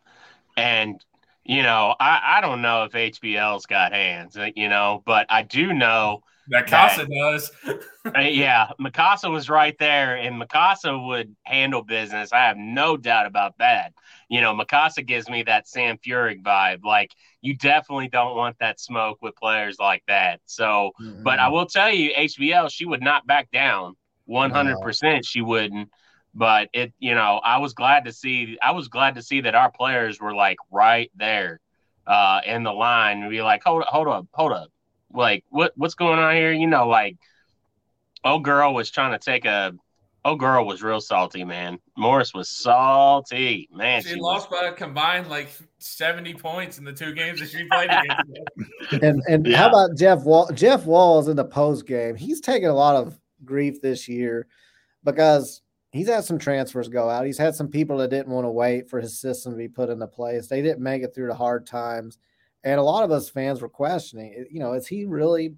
and you know, I I don't know if HVL's got hands, you know, but I do know Mykasa does. yeah, Mykasa was right there, and Mykasa would handle business. I have no doubt about that. You know, Mykasa gives me that Sam Furyk vibe. Like, you definitely don't want that smoke with players like that. So, mm-hmm. but I will tell you, HVL, she would not back down. 100% she wouldn't. But it, you know, I was glad to see, I was glad to see that our players were like right there uh, in the line and be like, hold up, hold up, hold up like what what's going on here? You know, like old girl was trying to take a old girl was real salty, man. Morris was salty, man. She, she lost was, by a combined like seventy points in the two games that she played against. and and yeah. how about Jeff Wall? Jeff Walz in the post game? He's taking a lot of grief this year because he's had some transfers go out. He's had some people that didn't want to wait for his system to be put into place. They didn't make it through the hard times. And a lot of us fans were questioning, eh, you know, is he really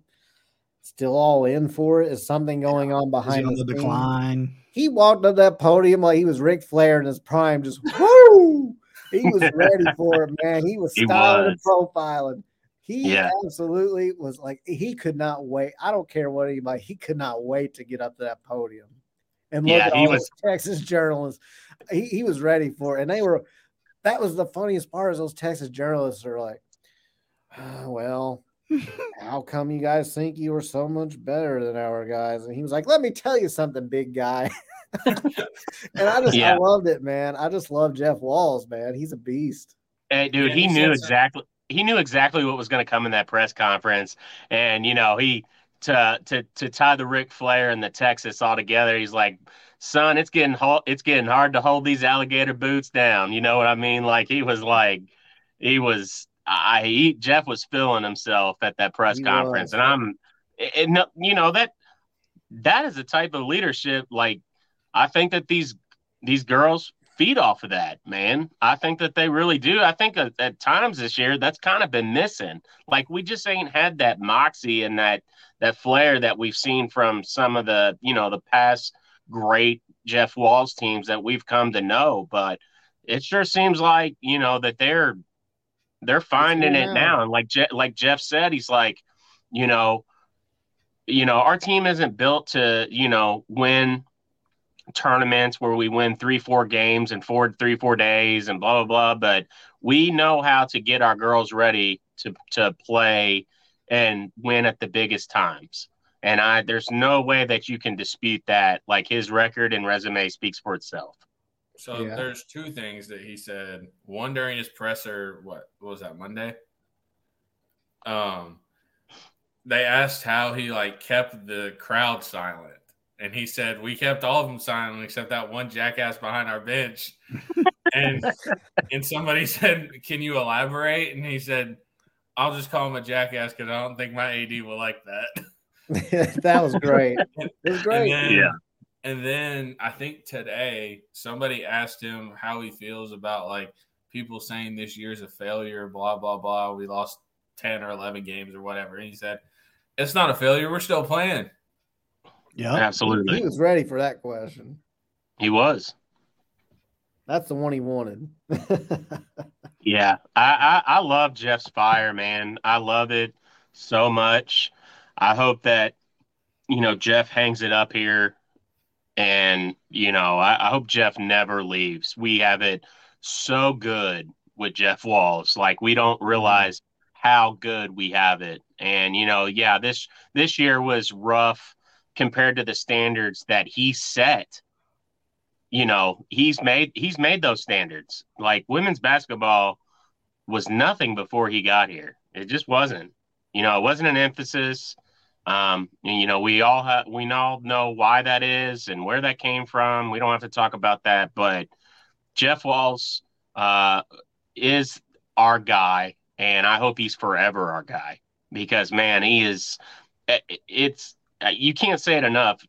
still all in for it? Is something going on behind on the decline? He walked up that podium like he was Ric Flair in his prime, just whoo! He was ready for it, man. He was styling and profiling. He yeah. absolutely was like he could not wait. I don't care what anybody, he could not wait to get up to that podium and look yeah, at all was, Texas journalists. He, he was ready for it. And they were that was the funniest part is those Texas journalists are like, oh, well, how come you guys think you were so much better than our guys? And he was like, Let me tell you something, big guy. and I just yeah. I loved it, man. I just love Jeff Walz, man. He's a beast. Hey, dude, he, he knew exactly he knew exactly what was going to come in that press conference. And you know, he to to to tie the Ric Flair and the Texas all together, he's like, son, it's getting it's getting hard to hold these alligator boots down. You know what I mean? Like he was like he was I he, Jeff was feeling himself at that press he conference, was. and I'm, and you know that that is a type of leadership. Like I think that these these girls feed off of that, man. I think that they really do. I think at, at times this year that's kind of been missing. Like we just ain't had that moxie and that that flair that we've seen from some of the you know the past great Jeff Walz teams that we've come to know, but it sure seems like you know that they're they're finding it now. And like Je- like Jeff said, he's like, you know, you know, our team isn't built to, you know, win tournaments where we win three, four games in four, three, four days and blah, blah, blah. But we know how to get our girls ready to, to play and win at the biggest times. And I, there's no way that you can dispute that. Like his record and resume speaks for itself. So yeah. there's two things that he said. One during his presser, what, what was that Monday? Um, they asked how he like kept the crowd silent, and he said we kept all of them silent except that one jackass behind our bench. and and somebody said, "Can you elaborate?" And he said, "I'll just call him a jackass because I don't think my AD will like that." that was great. It was great. Then, yeah. And then I think today somebody asked him how he feels about like people saying this year's a failure, blah, blah, blah. We lost 10 or 11 games or whatever. And he said, It's not a failure. We're still playing. Yeah, absolutely. He was ready for that question. He was. That's the one he wanted. yeah, I, I, I love Jeff's fire, man. I love it so much. I hope that you know Jeff hangs it up here and, you know, I, I hope Jeff never leaves. We have it so good with Jeff Walz. Like we don't mm-hmm. realize how good we have it. And, you know, yeah, this this year was rough compared to the standards that he set. You know, he's made he's made those standards. Like women's basketball was nothing before he got here. It just wasn't. You know, it wasn't an emphasis. Um, and, you know, we all have, we all know why that is and where that came from. We don't have to talk about that, but Jeff Walz uh, is our guy, and I hope he's forever our guy because man, he is. It's you can't say it enough.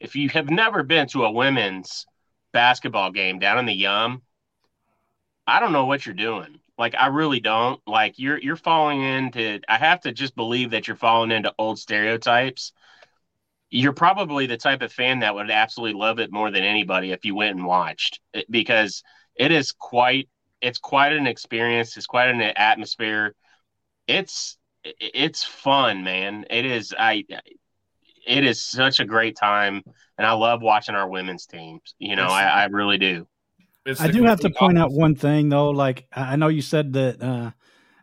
If you have never been to a women's basketball game down in the Yum, I don't know what you're doing. Like I really don't. Like you're you're falling into I have to just believe that you're falling into old stereotypes. You're probably the type of fan that would absolutely love it more than anybody if you went and watched it, because it is quite it's quite an experience, it's quite an atmosphere. It's it's fun, man. It is I it is such a great time and I love watching our women's teams. You know, I, I really do. I do have to point out one thing though. Like I know you said that uh,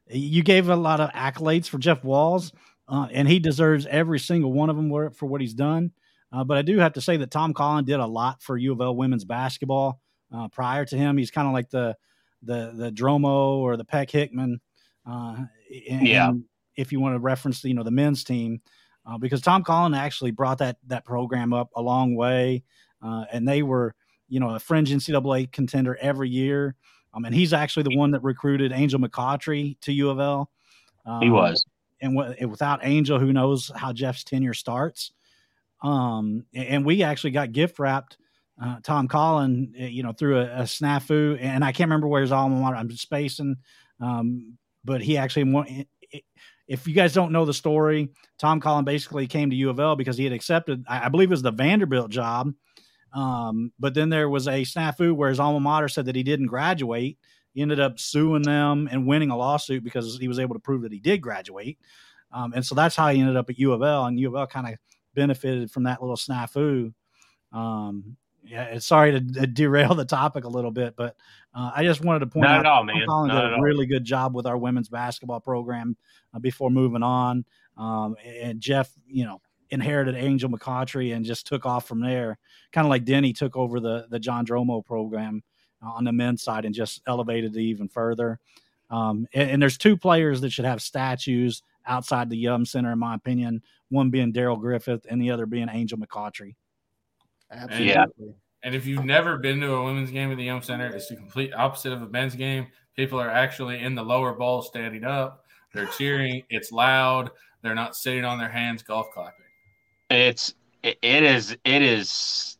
you gave a lot of accolades for Jeff Walz, uh, and he deserves every single one of them for what he's done. Uh, but I do have to say that Tom Collen did a lot for U of L women's basketball. Uh, prior to him, he's kind of like the the the Dromo or the Peck Hickman. Uh, and, yeah. if you want to reference, you know, the men's team, uh, because Tom Collen actually brought that that program up a long way, uh, and they were, you know, a fringe NCAA contender every year. Um, and he's actually the one that recruited Angel McCoughtry to U of L. Um, he was, and, w- without Angel, who knows how Jeff's tenure starts? Um, and we actually got gift wrapped uh, Tom Collen, eh, you know, through a, a, snafu, and I can't remember where his alma mater. I'm just spacing, um, but he actually. If you guys don't know the story, Tom Collen basically came to U of L because he had accepted, I believe, it was the Vanderbilt job. Um, but then there was a snafu where his alma mater said that he didn't graduate. He ended up suing them and winning a lawsuit because he was able to prove that he did graduate. Um, and so that's how he ended up at U of L, and U of L kind of benefited from that little snafu. Um, yeah, sorry to, derail the topic a little bit, but uh, I just wanted to point Not out at all, man. Collen did a really good job with our women's basketball program uh, before moving on. Um, and Jeff, you know, inherited Angel McCoughtry and just took off from there, kind of like Denny took over the the John Dromo program on the men's side and just elevated it even further. Um, and, and, there's two players that should have statues outside the Yum Center, in my opinion. One being Darrell Griffith, and the other being Angel McCoughtry. Absolutely. Yeah. And if you've never been to a women's game at the Yum Center, it's the complete opposite of a men's game. People are actually in the lower bowl standing up. They're cheering. It's loud. They're not sitting on their hands golf clapping. It's it is it is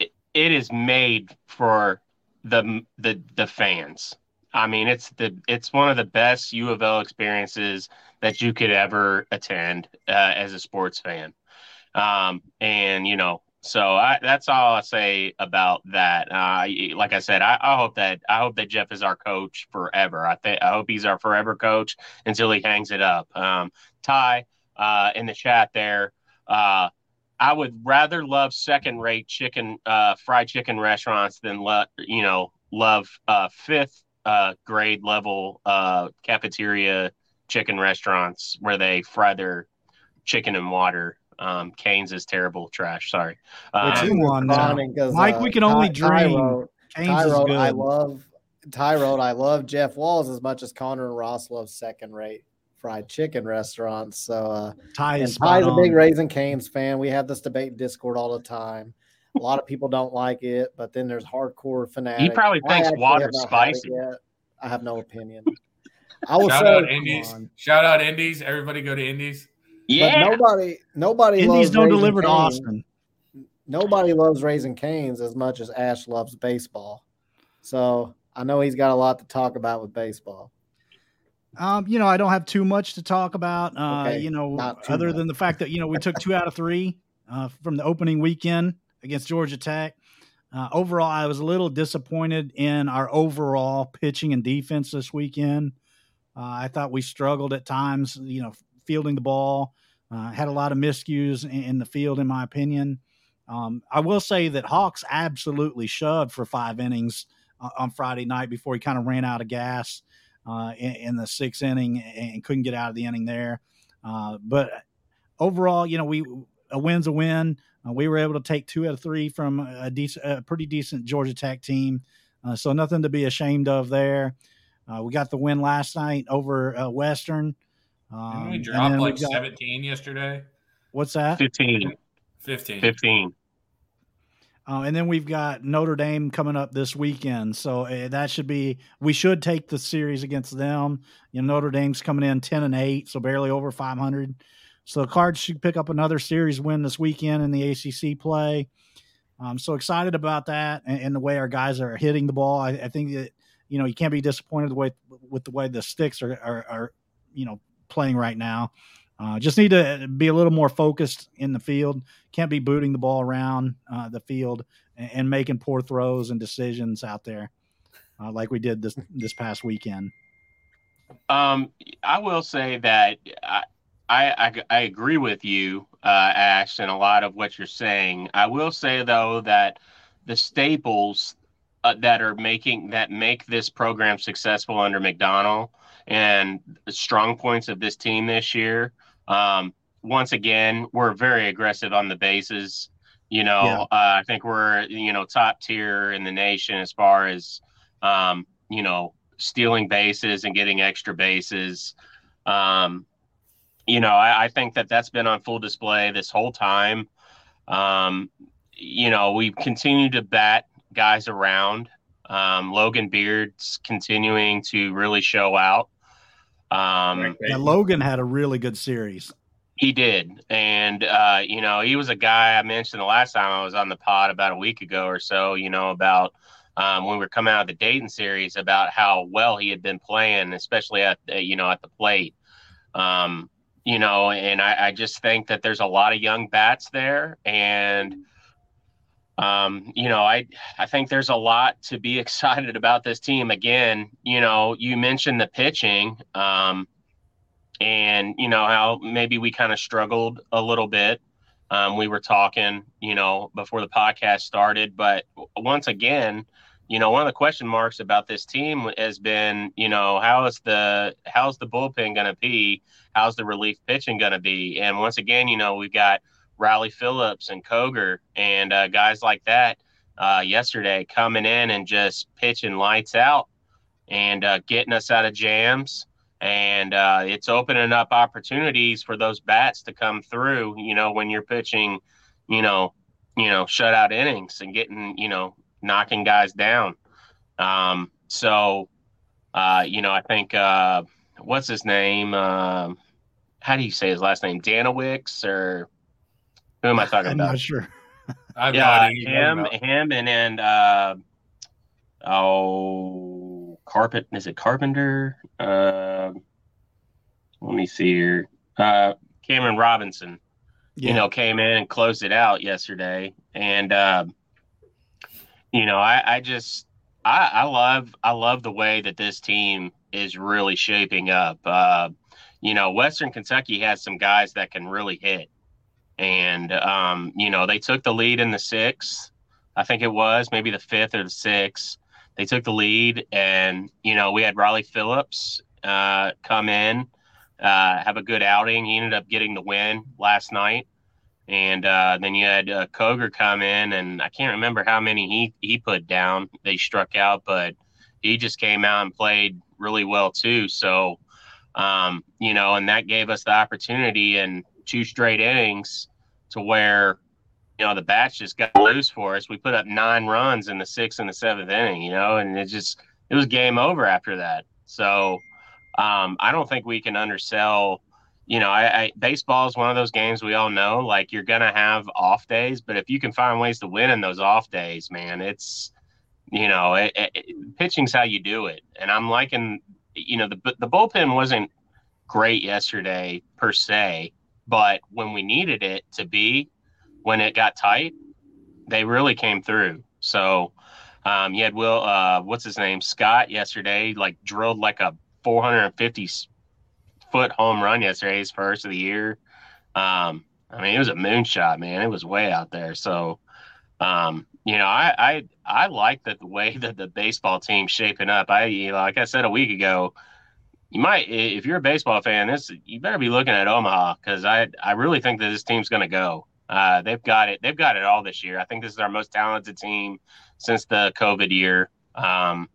it, is made for the the the fans. I mean, it's the it's one of the best U of L experiences that you could ever attend uh, as a sports fan. Um, and you know, so I, that's all I say about that. Uh, like I said, I, I, hope that I hope that Jeff is our coach forever. I think I hope he's our forever coach until he hangs it up. Um, Ty uh, in the chat there. Uh, I would rather love second-rate chicken, uh, fried chicken restaurants than let you know love uh, fifth uh, grade level cafeteria chicken restaurants where they fry their chicken in water um, Canes is terrible trash. Sorry. Uh, Which you won Mike, we can only dream. Ty wrote, I love Ty wrote, I love Jeff Walz as much as Connor and Ross love second rate fried chicken restaurants. So uh, Ty is Ty's a big Raising Canes fan. We have this debate in Discord all the time. A lot of people don't like it, but then there's hardcore fanatics. He probably thinks water spicy. I have no opinion. I will shout out Indies. Shout out Indies. Everybody go to Indies. Yeah. But nobody, nobody. Indies don't deliver to Austin. Nobody loves Raising Canes as much as Ash loves baseball. So I know he's got a lot to talk about with baseball. Um, you know, I don't have too much to talk about. Uh, okay, you know, other much. than the fact that you know we took two out of three uh, from the opening weekend against Georgia Tech. Uh, overall, I was a little disappointed in our overall pitching and defense this weekend. Uh, I thought we struggled at times, you know, fielding the ball. Uh, had a lot of miscues in, in the field, in my opinion. Um, I will say that Hawks absolutely shoved for five innings uh, on Friday night before he kind of ran out of gas uh, in, in, the sixth inning and couldn't get out of the inning there. Uh, but overall, you know, we a win's a win. Uh, we were able to take two out of three from a decent, a pretty decent Georgia Tech team, uh, so nothing to be ashamed of there. we got the win last night over Western. Um, we dropped like got, 17 yesterday? What's that? 15. 15. 15. Uh, and then we've got Notre Dame coming up this weekend, so uh, that should be. We should take the series against them. You know, Notre Dame's coming in ten and eight, so barely over five hundred. So the Cards should pick up another series win this weekend in the ACC play. I'm so excited about that and, and the way our guys are hitting the ball. I, I, think that you know you can't be disappointed the way with the way the sticks are, are, are you know playing right now. Uh, just need to be a little more focused in the field. Can't be booting the ball around uh, the field and, and, making poor throws and decisions out there uh, like we did this this past weekend. Um, I will say that I I, I agree with you, uh, Ash, and a lot of what you're saying. I will say though that the staples uh, that are making that make this program successful under McDonnell and strong points of this team this year. Um, once again, we're very aggressive on the bases. You know, yeah. uh, I think we're you know top tier in the nation as far as um, you know stealing bases and getting extra bases. Um, you know, I, I, think that that's been on full display this whole time. Um, you know, we continue to bat guys around. Um, Logan Beard's continuing to really show out. Um, yeah, Logan had a really good series. He did, and uh, you know, he was a guy I mentioned the last time I was on the pod about a week ago or so. You know, about um, when we were coming out of the Dayton series, about how well he had been playing, especially at you know at the plate. Um, you know, and I, I just think that there's a lot of young bats there, and um, you know, I I think there's a lot to be excited about this team. Again, you know, you mentioned the pitching, um, and you know how maybe we kind of struggled a little bit. Um, we were talking, you know, before the podcast started, but once again, you know, one of the question marks about this team has been, you know, how is the how's the bullpen going to be? How's the relief pitching going to be? And once again, you know, we've got Riley Phillips and Koger and uh, guys like that uh, yesterday coming in and just pitching lights out and uh, getting us out of jams. And uh, it's opening up opportunities for those bats to come through. You know, when you're pitching, you know, you know, shutout innings and getting, you know, knocking guys down. Um, so, uh, you know, I think uh, what's his name? how do you say his last name? Danowicz or who am I talking I'm about? I'm not sure. I've yeah, him, him, and and uh, oh, carpet. Is it Carpenter? Uh, let me see here. Uh, Cameron Robinson. Yeah. You know, came in and closed it out yesterday, and uh, you know, I, I just I, I love I love the way that this team is really shaping up. Uh, you know, Western Kentucky has some guys that can really hit and um, you know they took the lead in the sixth. I think it was maybe the fifth or the sixth. They took the lead, and you know we had Riley Phillips uh, come in, uh, have a good outing. He ended up getting the win last night, and uh, then you had uh, Koger come in, and I can't remember how many he he put down. They struck out, but he just came out and played really well too. So, um, you know, and that gave us the opportunity and two straight innings to where you know the bats just got loose for us. We put up nine runs in the sixth and the seventh inning, you know, and it just it was game over after that. So um, I don't think we can undersell. You know, I, I, baseball is one of those games we all know. Like you're gonna have off days, but if you can find ways to win in those off days, man, it's you know, it, it, pitching's how you do it. And I'm liking, you know, the the bullpen wasn't great yesterday per se, but when we needed it to be, when it got tight, they really came through. So um, you had Will, uh, what's his name, Scott yesterday, like drilled like a 450 foot home run yesterday, his first of the year. Um, I mean, it was a moonshot, man. It was way out there. So, um, you know, I, I, I like that the way that the baseball team's shaping up. I, you know, like I said a week ago, you might if you're a baseball fan this you better be looking at omaha because i i really think that this team's going to go. Uh, they've got it they've got it all this year. I think this is our most talented team since the covid year. Um,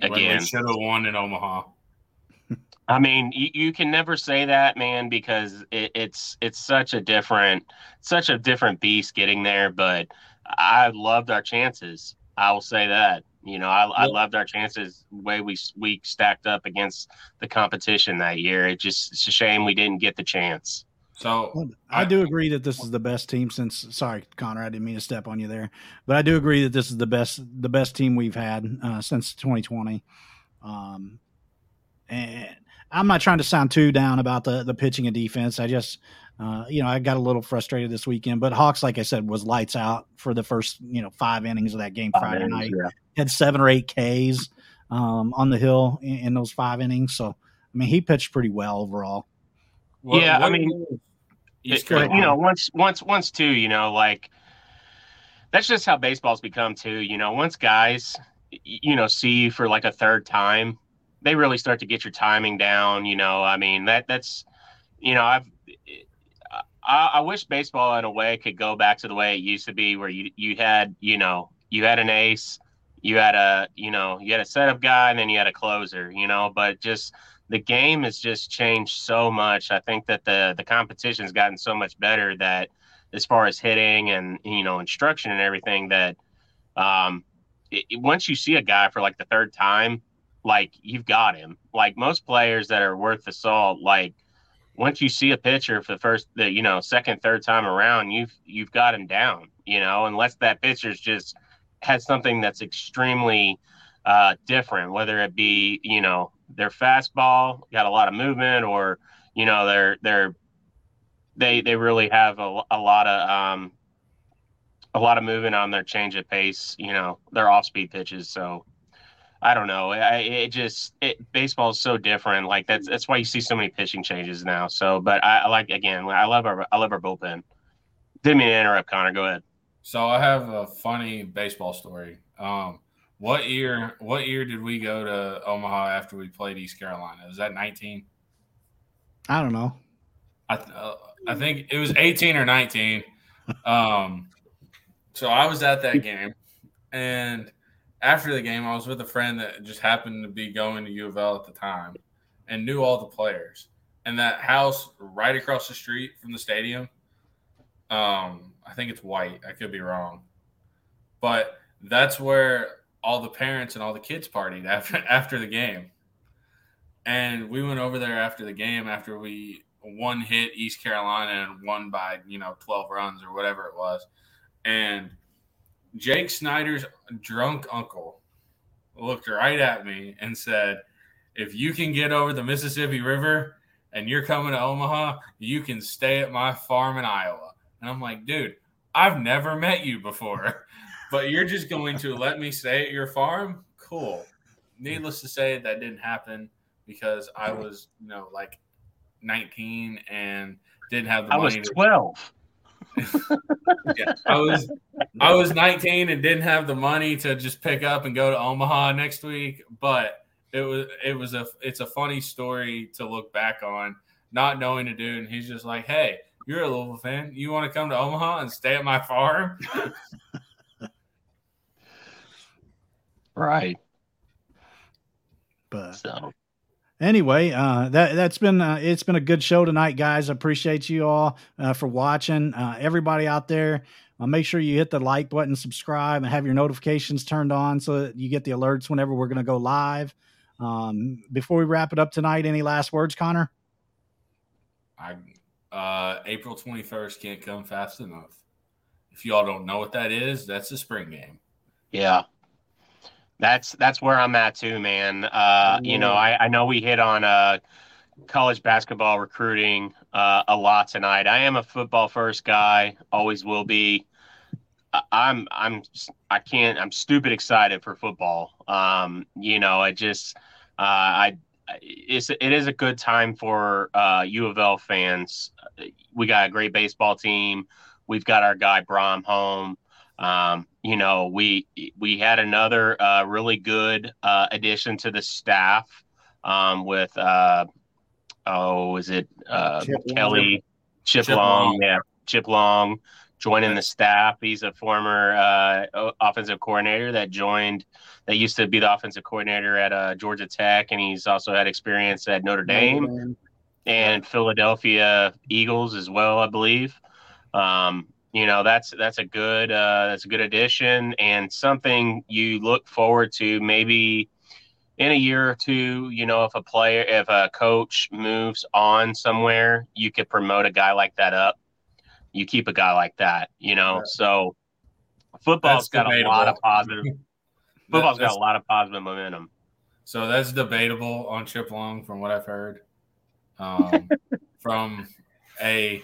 again. should have won in omaha. I mean you, you can never say that man because it, it's it's such a different such a different beast getting there but i loved our chances. I will say that you know, I, I loved our chances the way we we stacked up against the competition that year. It just it's a shame we didn't get the chance. So I, I, do agree that this is the best team since. Sorry, Connor, I didn't mean to step on you there, but I do agree that this is the best the best team we've had uh, since 2020. Um, and I'm not trying to sound too down about the the pitching and defense. I just uh, you know, I got a little frustrated this weekend, but Hawks, like I said, was lights out for the first, you know, five innings of that game five Friday innings, night. Yeah. Had seven or eight Ks um, on the hill in, in, those five innings. So, I mean, he pitched pretty well overall. What, yeah, what, I mean, it, you know, once, once, once, two, you know, like that's just how baseball's become too. You know, once guys, you know, see you for like a third time, they really start to get your timing down. You know, I mean, that that's, you know, I've I, I, wish baseball in a way could go back to the way it used to be, where you you had you know you had an ace, you had a you know you had a setup guy and then you had a closer you know but just the game has just changed so much. I think that the the competition's gotten so much better that as far as hitting and you know instruction and everything that um it, once you see a guy for like the third time like you've got him. Like most players that are worth the salt like once you see a pitcher for the first the you know second third time around you've you've got him down you know unless that pitcher's just has something that's extremely uh, different, whether it be you know their fastball got a lot of movement, or you know they're they're they they really have a, a lot of um, a lot of movement on their change of pace. You know their off speed pitches. So I don't know. I, it just it baseball is so different. Like that's that's why you see so many pitching changes now. So, but I, like again. I love our I love our bullpen. Didn't mean to interrupt, Connor. Go ahead. So I have a funny baseball story. Um, what year? What year did we go to Omaha after we played East Carolina? Was that nineteen? I don't know. I uh, I think it was eighteen or nineteen. Um, so I was at that game, and after the game, I was with a friend that just happened to be going to U of L at the time, and knew all the players. And that house right across the street from the stadium, um, I think it's white. I could be wrong, but that's where all the parents and all the kids partied after after the game. And we went over there after the game after we one hit East Carolina and won by you know twelve runs or whatever it was, and Jake Snyder's drunk uncle looked right at me and said, "If you can get over the Mississippi River." And you're coming to Omaha, you can stay at my farm in Iowa. And I'm like, dude, I've never met you before, but you're just going to let me stay at your farm? Cool. Needless to say, that didn't happen because I was, you know, like 19 and didn't have the I money. was 12. yeah, I was I was 19 and didn't have the money to just pick up and go to Omaha next week, but it was it was a it's a funny story to look back on, not knowing a dude, and he's just like, "Hey, you're a Louisville fan. You want to come to Omaha and stay at my farm? right. But So anyway, uh, that that's been uh, it's been a good show tonight, guys. I appreciate you all uh, for watching. Uh, everybody out there, uh, make sure you hit the like button, subscribe, and have your notifications turned on so that you get the alerts whenever we're going to go live. Um, before we wrap it up tonight, any last words, Connor? I uh, April 21st can't come fast enough. If y'all don't know what that is, that's a spring game. yeah. That's that's where I'm at too, man. Uh, you know, I, I know we hit on uh college basketball recruiting uh, a lot tonight. I am a football first guy, always will be. I'm I'm I can't I'm stupid excited for football. Um, you know, I just uh, I it's it is a good time for uh, U of L fans. We got a great baseball team. We've got our guy Brohm home. Um, you know, we we had another uh, really good uh, addition to the staff um, with uh, oh, is it uh, Chip Long. Kelly Chip, Chip Long? Long. Yeah, Chip Long joining the staff. He's a former uh, offensive coordinator that joined. That used to be the offensive coordinator at uh, Georgia Tech, and he's also had experience at Notre Dame and Philadelphia Eagles as well, I believe. Um, you know, that's that's a good uh, that's a good addition and something you look forward to maybe in a year or two. You know, if a player, if a coach moves on somewhere, you could promote a guy like that up. You keep a guy like that, you know. Right. So football's That's got a lot of debatable. positive. That- Football's got a lot of positive momentum. So that's debatable on Chip Long, from what I've heard, um, from a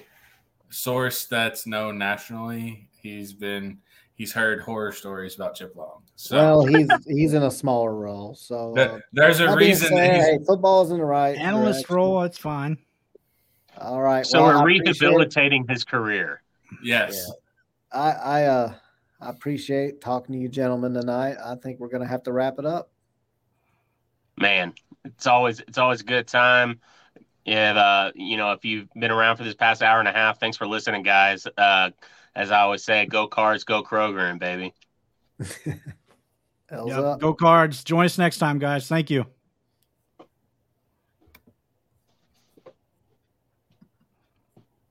source that's known nationally. He's been he's heard horror stories about Chip Long. So well, he's he's in a smaller role, so uh, there's a reason said, that he's hey, football's in the right Analyst direction. role, it's fine. All right. So well, we're rehabilitating his career. yes. I I uh I appreciate talking to you gentlemen tonight. I think we're gonna have to wrap it up. man it's always it's always a good time if uh you know if you've been around for this past hour and a half thanks for listening guys uh as i always say go cards go kroger and baby Yep. up. Go cards. Join us next time, guys. Thank you.